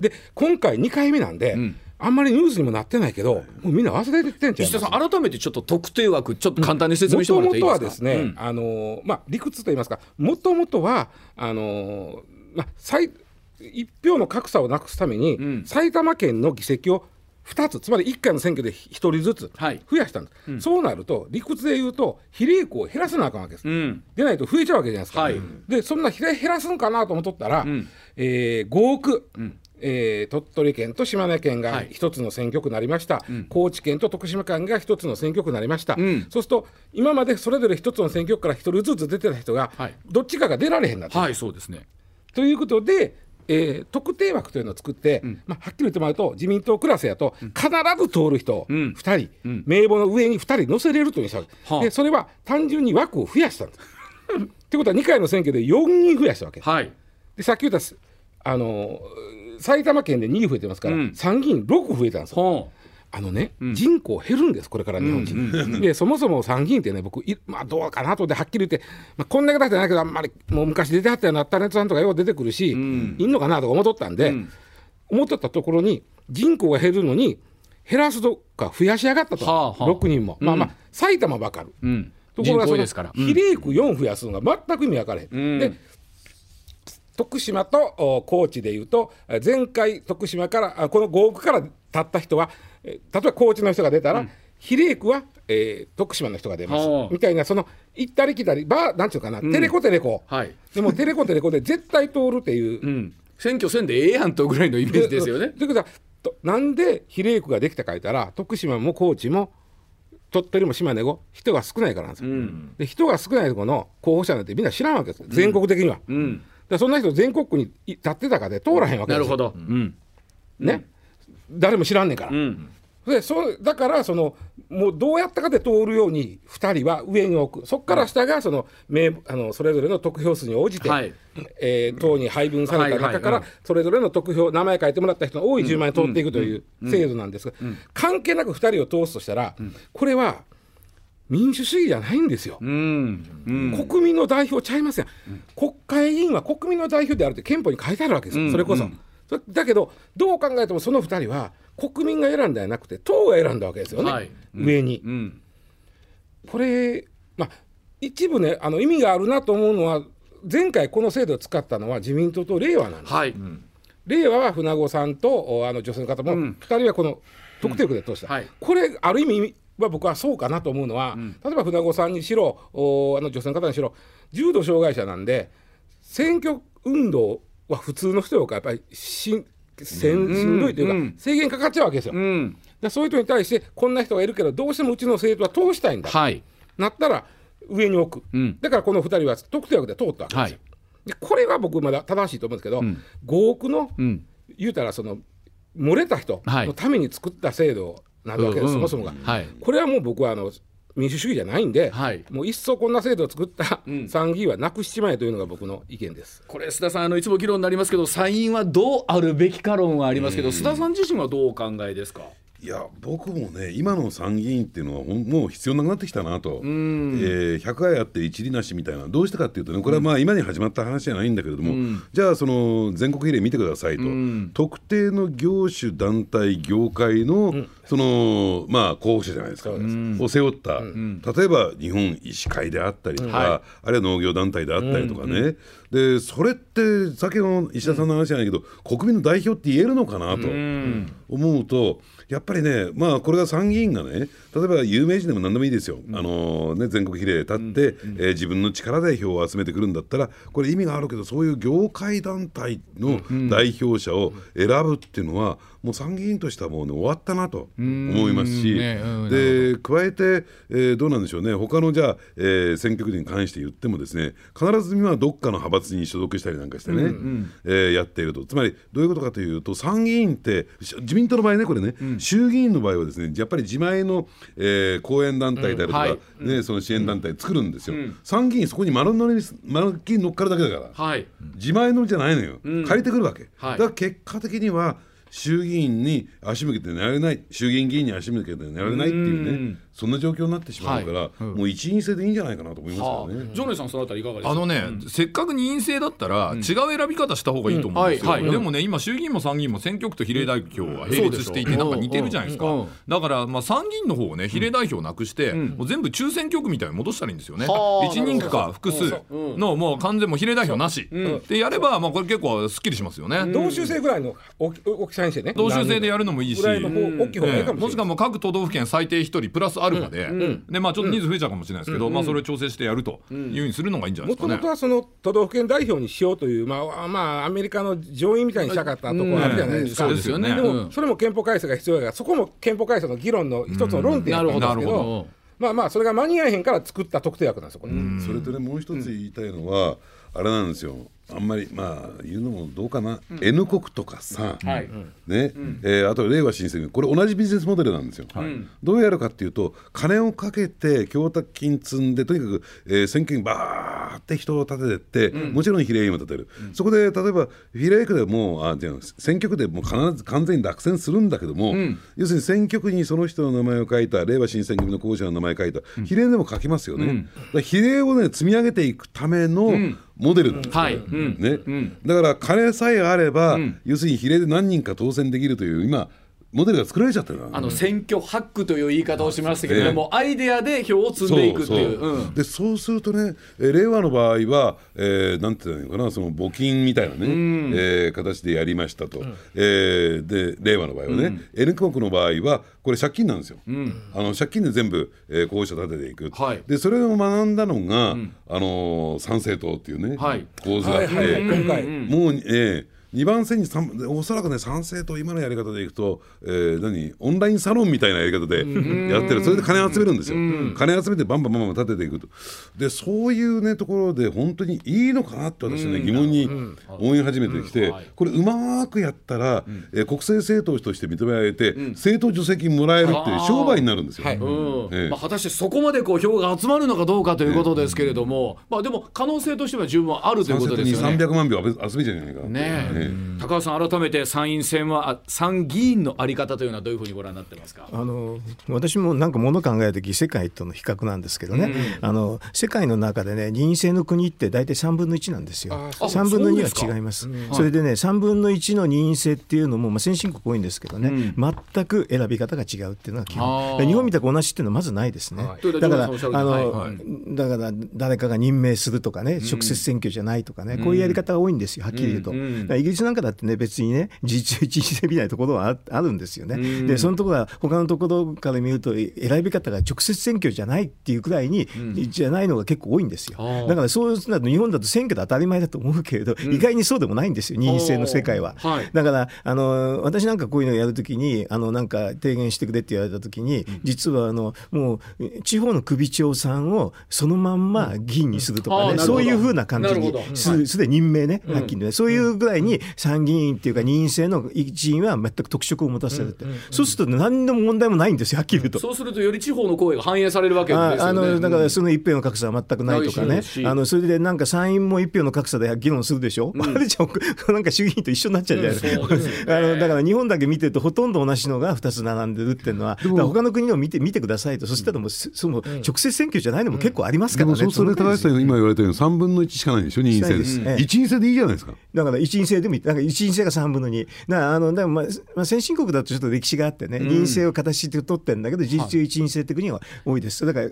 [SPEAKER 4] で今回2回目なんで、あんまりニュースにもなってないけどもうみんな忘れてきてんちゃいます
[SPEAKER 1] 石田さん改めてちょっと特定枠ちょっと簡単に説明してもら
[SPEAKER 4] もと
[SPEAKER 1] っていいですか？
[SPEAKER 4] もとはですね、あのまあ、理屈といいますか、もともとはあの、まあ、最一票の格差をなくすために、埼玉県の議席を2つ、つまり1回の選挙で1人ずつ
[SPEAKER 1] はい。
[SPEAKER 4] 増やしたんです、そうなると、理屈で言うと、比例区を減らさなあかんわけです、
[SPEAKER 1] ん。
[SPEAKER 4] でないと増えちゃうわけじゃないですか。
[SPEAKER 1] はい。
[SPEAKER 4] で、そんな比例減らすんかなと思っとったら、えー5億。えー鳥取県と島根県が
[SPEAKER 1] はい。
[SPEAKER 4] 一つの選挙区になりました、高知県と徳島県が一つの選挙区になりました、
[SPEAKER 1] ん。
[SPEAKER 4] そうすると今までそれぞれ一つの選挙区から一人ずつ出てた人が、
[SPEAKER 1] はい。
[SPEAKER 4] どっちかが出られへんなって、
[SPEAKER 1] はい、そうですね。
[SPEAKER 4] ということで、えー特定枠というのを作って、まあ、はっきり言ってもらうと自民党クラスやと必ず通る人
[SPEAKER 1] ん。
[SPEAKER 4] 2人、名簿の上に2人乗せれるというしたわけ、
[SPEAKER 1] はあ。
[SPEAKER 4] でそれは単純に枠を増やしたんです。ってことは2回の選挙で4人増やしたわけ。
[SPEAKER 1] はい。
[SPEAKER 4] でさっき言ったすあのー埼玉県で2増えてますから、
[SPEAKER 1] うん。
[SPEAKER 4] 参議院6増えたんですよ。
[SPEAKER 1] ほ
[SPEAKER 4] あのね、人口減るんです、これから日本人。で、そもそも参議院ってね、僕、いまあ、どうかなとではっきり言って、まあ、こんだけだってないけど、あんまりもう昔出てはったようなタレントさんとかよう出てくるし、いんのかなとか思っとったんで、思っとったところに、人口が減るのに、減らすとか増やし上がったと、
[SPEAKER 1] はあはあ。
[SPEAKER 4] 6人も。まあまあ、埼玉ばかる。
[SPEAKER 1] ううん。
[SPEAKER 4] ところがそ比例区4増やすのが全く意味分からへん。で徳島とお高知でいうとえ前回徳島からあこの5区から立った人はえ例えば高知の人が出たら、比例区は、えー徳島の人が出ます。
[SPEAKER 1] はあ。
[SPEAKER 4] みたいなその行ったり来たりばなんていうかな、テレコテレコ、
[SPEAKER 1] はい。
[SPEAKER 4] でもテレコテレコで絶対通るっていう。
[SPEAKER 1] うん。選挙せんでええやんとぐらいのイメージですよね。
[SPEAKER 4] ということはとなんで比例区ができたか言ったら徳島も高知も鳥取も島根も人が少ないからなんですよ。で人が少ないところの候補者なんてみんな知らんわけです全国的には。
[SPEAKER 1] うん。
[SPEAKER 4] でそんな人全国区に立ってたかで通らへんわけですよ。
[SPEAKER 1] なるほど。うん。
[SPEAKER 4] ね、誰も知らんねんから。
[SPEAKER 1] うん。
[SPEAKER 4] でそうだからそのもうどうやったかで通るように2人は上に置く。そこから下がその名あのそれぞれの得票数に応じて、
[SPEAKER 1] はい。
[SPEAKER 4] えー党に配分された中からそれぞれの得票名前書いてもらった人の多い順番に通っていくという制度なんですが、関係なく2人を通すとしたら、これは民主主義じゃないんですよ。
[SPEAKER 1] うん。うん。
[SPEAKER 4] 国民の代表ちゃいません、国会議員は国民の代表であるって憲法に書いてあるわけですよ、それこそ。そだけど、どう考えてもその2人は国民が選んだんじゃなくて、党が選んだわけですよね、
[SPEAKER 1] はい。
[SPEAKER 4] 上に。
[SPEAKER 1] うん。
[SPEAKER 4] これ、まあ、一部ね、あの意味があるなと思うのは、前回この制度を使ったのは自民党と令和なんです。
[SPEAKER 1] はい。
[SPEAKER 4] 令和は船子さんとおあの女性の方も、2人はこの特定区で通した、
[SPEAKER 1] はい。
[SPEAKER 4] これ、ある意味は僕はそうかなと思うのは、例えば船子さんにしろ、おあの女性の方にしろ、重度障害者なんで、選挙運動は普通の人よりかやっぱりしんせんしんどいというか、
[SPEAKER 1] うん。
[SPEAKER 4] 制限かかっちゃうわけですよ。
[SPEAKER 1] うん。
[SPEAKER 4] でそういう人に対して、こんな人がいるけど、どうしてもうちの政党は通したいんだ、
[SPEAKER 1] はい。
[SPEAKER 4] なったら上に置く、
[SPEAKER 1] うん。
[SPEAKER 4] だからこの2人は特定枠で通ったわけですよ。でこれは僕まだ正しいと思うんですけど、5億の
[SPEAKER 1] うん。
[SPEAKER 4] 言うたらその漏れた人
[SPEAKER 1] はい。
[SPEAKER 4] のために作った制度なわけです、
[SPEAKER 1] うん。
[SPEAKER 4] そもそもが。
[SPEAKER 1] はい。
[SPEAKER 4] これはもう僕はあの民主主義じゃないんで、
[SPEAKER 1] はい。
[SPEAKER 4] もういっそこんな制度を作った
[SPEAKER 1] ん。
[SPEAKER 4] 参議院はなくしちまえというのが僕の意見です。
[SPEAKER 1] これ須田さんあのいつも議論になりますけど参院はどうあるべきか論はありますけど須田さん自身はどうお考えですか？
[SPEAKER 3] いや僕もね今の参議院っていうのはもう必要なくなってきたなと、えー100回あって一理なしみたいなどうしてかっていうとねこれはまあ今に始まった話じゃないんだけれども、じゃあその全国比例見てくださいと、特定の業種団体業界の、そのまあ候補者じゃないですか、を背負った、例えば日本医師会であったりとか、
[SPEAKER 1] は
[SPEAKER 3] あるいは農業団体であったりとかね、でそれって先の石田さんの話じゃないけど、国民の代表って言えるのかなと思うとやっぱりねまあこれが参議院がね例えば有名人でも何でもいいですよ、あのね、全国比例立って、えー自分の力で票を集めてくるんだったらこれ意味があるけどそういう業界団体の代表者を選ぶっていうのはもう参議院としてはもう、ね、終わったなと思いますし、
[SPEAKER 1] ねうん
[SPEAKER 3] で加えて、えーどうなんでしょうね。他のじゃあ、えー選挙区に関して言ってもですね必ず今どっかの派閥に所属したりなんかしてね、えーやっていると。つまりどういうことかというと参議院ってし自民党の場合ねこれね、衆議院の場合はですねやっぱり自前の、えー後援団体であるとか、
[SPEAKER 1] はい。
[SPEAKER 3] ね、その支援団体作るんですよ、参議院そこに丸乗りに丸っきり乗っかるだけだから。
[SPEAKER 1] はい。
[SPEAKER 3] 自前のじゃないのよ、借りてくるわけ、
[SPEAKER 1] はい。
[SPEAKER 3] だから結果的には衆議院に足向けて寝られない衆議院議員に足向けて寝られないっていうね。そんな状況になってしまうから、もう一員制でいいんじゃないかなと思います
[SPEAKER 1] はあ。
[SPEAKER 3] よね。
[SPEAKER 1] ジョネさんそのあたりいかがですか？
[SPEAKER 5] あのね、せっかく任意制だったら、違う選び方した方がいいと思うんですよ、
[SPEAKER 1] うん。はい。はい。
[SPEAKER 5] でもね今衆議院も参議院も選挙区と比例代表は並列していて、なんか似てるじゃないですか、
[SPEAKER 1] うん。うん。
[SPEAKER 5] だからまあ参議院の方をね比例代表なくして、もう全部抽選局みたいに戻したらいいんですよね、
[SPEAKER 1] はあ。
[SPEAKER 5] 一人区か複数のもう完全もう比例代表なし、でやればまあこれ結構すっきりしますよね、
[SPEAKER 4] 同州制ぐらいの大き大きさにしてね。
[SPEAKER 5] 同州制でやるのもいいし、
[SPEAKER 4] ぐらいの方大きい方がいい
[SPEAKER 5] ええ
[SPEAKER 4] かもしれない。
[SPEAKER 5] もしくはもう各都道府県最低1人プラスアルファで、でまあちょっと人数増えちゃうかもしれないですけど、まあそれを調整してやるというようにするのがいいんじゃないですかね。
[SPEAKER 4] もともと。はその都道府県代表にしようという、まあ、まあ、アメリカの上院みたいにしたかったところあるじゃないですか。
[SPEAKER 5] うんそうですよね。
[SPEAKER 4] で
[SPEAKER 1] うん。
[SPEAKER 4] も、それも憲法改正が必要だから、そこも憲法改正の議論の一つの論点だったんですけ
[SPEAKER 5] なるほ
[SPEAKER 4] ど、まあまあ、それが間に合えへんから作った特定枠なんですよ、これ。
[SPEAKER 3] それとねもう一つ言いたいのは、あれなんですよあんまりまあ言うのもどうかな、N 国とかさ、
[SPEAKER 1] はい。
[SPEAKER 3] ね。えーあと令和新選組。これ同じビジネスモデルなんですよ、どうやるかっていうと金をかけて供託金積んでとにかく、えー選挙にバーって人を立ててって、もちろん比例員も立てる、そこで例えば比例区でもうあじゃあ選挙区でもう必ず完全に落選するんだけども、要するに選挙区にその人の名前を書いた令和新選組の候補者の名前を書いた、比例でも書きますよね、比例をね積み上げていくためのモデルなんですよ、
[SPEAKER 1] はい。うん
[SPEAKER 3] ね。だから金さえあれば、要するに比例で何人か当選できるという今モデルが作られちゃってるから
[SPEAKER 1] あの選挙ハックという言い方をしましたけれども、アイデアで票を積んでいくっていう。
[SPEAKER 3] そうそう。
[SPEAKER 1] うん。
[SPEAKER 3] でそうするとね、えー令和の場合は、えーなんていうのかなその募金みたいなね、えー形でやりましたと、えーで令和の場合はね、N 国の場合はこれ借金なんですよ、あの借金で全部、えー候補者立てていく、
[SPEAKER 1] はい。
[SPEAKER 3] でそれを学んだのが、あのー参政党っていうね、
[SPEAKER 1] はい。
[SPEAKER 3] 構図があって、
[SPEAKER 4] はいはい
[SPEAKER 3] もう、えー2番線におそらくね参政党今のやり方でいくと、えー何？オンラインサロンみたいなやり方でやってる。それで金集めるんですよ、金集めてバンバンバンバン立てていくと。でそういうねところで本当にいいのかなって私ね、疑問に思い始めてきて、これうまくやったら、えー国政政党として認められて、政党助成金もらえるっていう商売になるんですよ。
[SPEAKER 4] はい。
[SPEAKER 1] うん。
[SPEAKER 3] ええ。
[SPEAKER 1] まあ、果たしてそこまでこう票が集まるのかどうかということですけれども、まあ、でも可能性としては十分あるということですよね。
[SPEAKER 3] 300万票集めちゃうんじゃないかな
[SPEAKER 1] ねえ高橋さん改めて参院選はあ参議院のあり方というのはどういうふうにご覧になってますか？
[SPEAKER 2] あの私もなんかもの考えるとき世界との比較なんですけどね、あの世界の中でね任意制の国って大体3分の1なんですよ。
[SPEAKER 4] あ
[SPEAKER 1] そう
[SPEAKER 2] 3分の2
[SPEAKER 1] そうですか。
[SPEAKER 2] は違います。それでね3分の1の任意制っていうのも、まあ、先進国多いんですけどね、全く選び方が違うっていうのが基本。日本みたく同じっていうのはまずないですね、
[SPEAKER 1] とい。
[SPEAKER 2] だからあの、
[SPEAKER 1] はい
[SPEAKER 2] だから誰かが任命するとかね、直接選挙じゃないとかね、こういうやり方が多いんですよ、はっきり言うと。イギリスなんかだってね、別にね、事実一時性みたいなところはああるんですよね。で、そのところは、他のところから見ると、え選び方が直接選挙じゃないっていうくらいに、じゃないのが結構多いんですよ。だからそうなると、日本だと選挙で当たり前だと思うけれど、意外にそうでもないんですよ、任意制の世界は。
[SPEAKER 1] はい。
[SPEAKER 2] だからあの私なんかこういうのをやるときにあのなんか提言してくれって言われたときに、実はあのもうえ地方の首長さんをそのまんま議員にするとかね、そういうふうな感じにすすでに任命ね、はっきりね、そういうぐらいに参議院っていうか任意制の一員は全く特色を持たせるって、そうすると何でも問題もないんですよはっきり言うと。
[SPEAKER 1] そうするとより地方の声が反映されるわけですよね。
[SPEAKER 2] ああのだか
[SPEAKER 1] うん
[SPEAKER 2] らその一票の格差は全くないとかね。あのそれでなんか参院も一票の格差で議論するでしょ、あれ じゃなんか衆議院と一緒になっちゃうじゃないですか、
[SPEAKER 1] うんすよね。
[SPEAKER 2] あのだから日本だけ見てると、ほとんど同じのが2つ並んでるっていうのは、他の国の見て見てくださいと、そしたらもうすその直接選挙じゃないのも結構ありますからね、
[SPEAKER 3] でもそうすると高橋さんが今言われたように3分の1しかないんでしょ？任意制
[SPEAKER 2] です。ええ
[SPEAKER 3] 一員制でいいじゃないですか。
[SPEAKER 2] だから一員制でもいい、な。んか一員制が3分の2、だからあのでもまあまあ、先進国だとちょっと歴史があってね、任意制を形で取ってるんだけど、事実上一員制って国が多いです、だから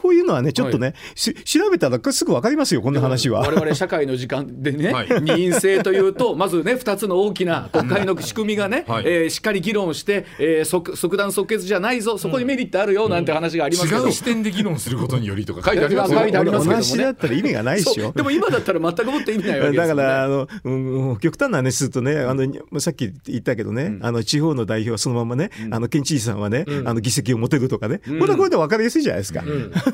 [SPEAKER 2] こういうのはね、ちょっとね、し調べたらすぐ分かりますよ、こんな話は。
[SPEAKER 1] 我々社会の時間でね、
[SPEAKER 5] はい。
[SPEAKER 1] 任意制というと まずね2つの大きな国会の仕組みがね、
[SPEAKER 5] はい。
[SPEAKER 1] えーしっかり議論して、えー即即断即決じゃないぞそこにメリットあるよなんて話がありますけど、
[SPEAKER 5] 違う視点で議論することによりとか。書いてありますよ
[SPEAKER 1] 書いてありますけどもね。
[SPEAKER 2] 同じだったら意味がないでしょ。
[SPEAKER 1] でも今だったら全くもって意味ないわけですよね。
[SPEAKER 2] だからあの、うん、極端な話するとね、あのさっき言ったけどね、あの地方の代表はそのままね、あの県知事さんはね、あの議席を持てるとかね、これはこれで分かりやすいじゃないですか。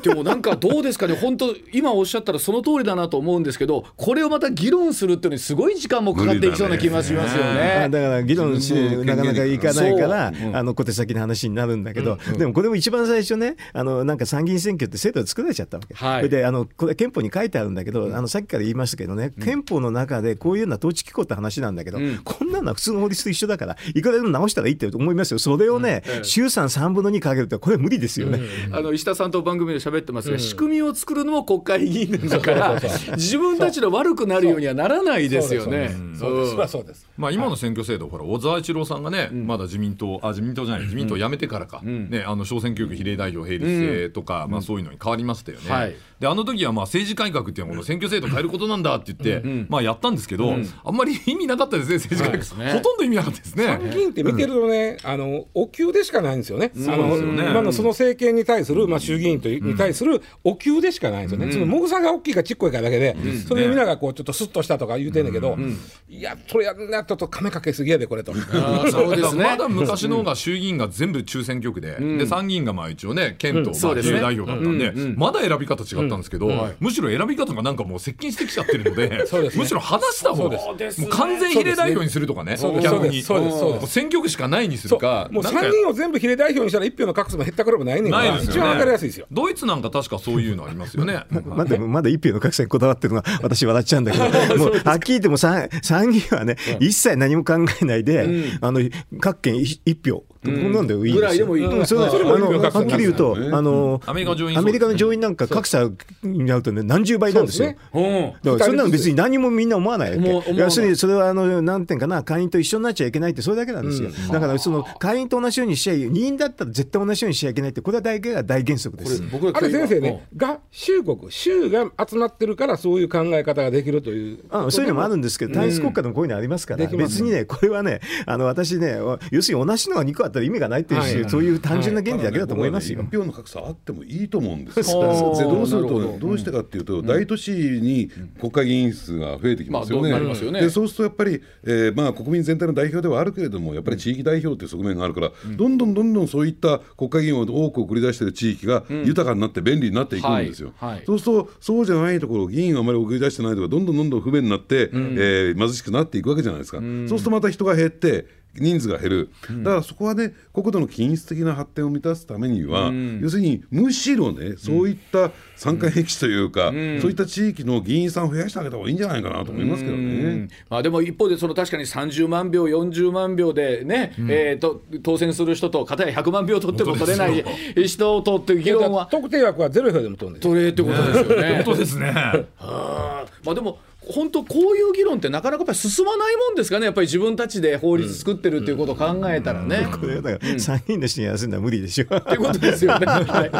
[SPEAKER 1] でもなんかどうですかね、本当、今おっしゃったらその通りだなと思うんですけど、これをまた議論するっていうのに、すごい時間もかかっていきそうな気がしますよ
[SPEAKER 2] あ
[SPEAKER 1] ね。
[SPEAKER 2] だから議論してなかなかいかないから、あの小手先の話になるんだけど、でもこれも一番最初ね、あのなんか参議院選挙って制度で作られちゃったわけ、
[SPEAKER 1] はい。
[SPEAKER 2] それであのこれ憲法に書いてあるんだけど、あのさっきから言いましたけどね、憲法の中でこういうような統治機構って話なんだけど、こんなのは普通の法律と一緒だから、いくらでも直したらいいって思いますよ、それをね、衆参3分の2かけるって、これは無理ですよね。
[SPEAKER 1] あの石田さんと番組で喋ってますが、仕組みを作るのも国会議員なんだから、自分たちの悪くなるようにはならないですよね。
[SPEAKER 4] そうです、そ
[SPEAKER 1] う。ん。
[SPEAKER 4] りゃそうです。
[SPEAKER 5] まあ、今の選挙制度、ほら小沢一郎さんがね、まだ自民党あ自民党じゃない自民党辞めてからか、ね、あの小選挙区比例代表並立制とか、まあ、そういうのに変わりましたよね。
[SPEAKER 1] はい。
[SPEAKER 5] であの時はまあ政治改革っていうのはこの選挙制度を変えることなんだって言って、まあ、やったんですけど、あんまり意味なかったですね政治改革、
[SPEAKER 1] ね。
[SPEAKER 5] ほとんど意味なかったですね。
[SPEAKER 4] 参議院って見てるとね、あのお給でしかないんですよね、あの
[SPEAKER 5] ですよね。
[SPEAKER 4] 今のその政権に対する、まあ、衆議院というに対するお給でしかないんですよね、そのもぐさが大きいかちっこいかだけで、それでみんながこうちょっとスッとしたとか言うてんだけど、いや、それやんなちょっと亀かけすぎやで、これと。
[SPEAKER 1] そうですね。
[SPEAKER 5] まだ昔の方が衆議院が全部中選挙区で,、で参議院がまあ一応ね県と自由代表だったんで、まだ選び方違ったんですけど、むしろ選び方がなんかもう接近してきちゃってるので
[SPEAKER 4] ですね。
[SPEAKER 5] むしろ離した方が
[SPEAKER 1] そうです。ね
[SPEAKER 5] もう完全比例代表にするとかね。
[SPEAKER 4] そうです
[SPEAKER 5] 逆に。
[SPEAKER 4] そうです。そうです。
[SPEAKER 5] 選挙区しかないにす
[SPEAKER 4] そ
[SPEAKER 5] るか。
[SPEAKER 4] う。もう
[SPEAKER 5] なんか
[SPEAKER 4] 参議院を全部比例代表にしたら一票の格差も減ったくらいもないねんから、
[SPEAKER 5] ないですよね。
[SPEAKER 4] 一番わかりやすいですよ。
[SPEAKER 5] ドイツなんか確かそういうのありますよね。
[SPEAKER 2] まだまだ一票の格差にこだわってるのは私笑っちゃうんだけど。もうはっきり言っても参参議院はね、一切何も考えないで、あの各県一一票こん。なんでいい
[SPEAKER 1] ぐらいでもいい。
[SPEAKER 2] うんそれは
[SPEAKER 4] それも
[SPEAKER 2] はっきり言うと、
[SPEAKER 3] ね。
[SPEAKER 2] あの
[SPEAKER 5] アメリカ上院
[SPEAKER 2] アメリカの上院なんか格差になるとね何十倍なんですよ。だからそんなの別に何もみんな思わない要するにそれはあのなんていうかな会員と一緒になっちゃいけないってそれだけなんですよ、だからその会員と同じようにしちゃい任員だったら絶対同じようにしちゃいけないってこれは大が大原則です。
[SPEAKER 4] あれ
[SPEAKER 1] 今日
[SPEAKER 4] 先生ね、が州国、州が集まってるから、そういう考え方ができるという。
[SPEAKER 2] あそういうのもあるんですけど、単一国家でもこういうのありますから、別にね、これはね、あの私ね、要するに同じのが2個あったら意味がないっていうし、
[SPEAKER 4] はい。
[SPEAKER 2] そういう単純な原理だけだと思いますよ。
[SPEAKER 3] 一票の格差あってもいいと思うんです。でどう。するとど。うしてかっていうと、大都市に国会議員数が増えてきますよね。
[SPEAKER 1] まあよね。
[SPEAKER 3] でそうするとやっぱり、えーまあ国民全体の代表ではあるけれども、やっぱり地域代表という側面があるから、どんどんどんどんそういった国会議員を多く送り出している地域が豊かになって便利になっていくんですよ。
[SPEAKER 1] はい。はい。
[SPEAKER 3] そうするとそうじゃないところ議員をあまり送り出してないとかどんどんどんどん不便になって、えー貧しくなっていくわけじゃないですか、そうするとまた人が減って人数が減る、だからそこはね国土の均質的な発展を満たすためには、要するにむしろねそういった参加兵器というか、そういった地域の議員さんを増やしてあげた方がいいんじゃないかなと思いますけどね。
[SPEAKER 1] まあ、でも一方でその確かに30万票40万票でね、えーと当選する人と片や100万票取っても取れない人とっていう議論は
[SPEAKER 4] 特定枠はゼロ票でも取るんですよ。
[SPEAKER 1] 取れってことですよね。
[SPEAKER 5] 本当ですね。
[SPEAKER 1] あ。ーまあでも本当こういう議論ってなかなかやっぱり進まないもんですかねやっぱり自分たちで法律作ってるっていうことを考えたらね。
[SPEAKER 2] これはだから参議院の人にやらせるのは無理でしょ。
[SPEAKER 1] っていうことですよね。はい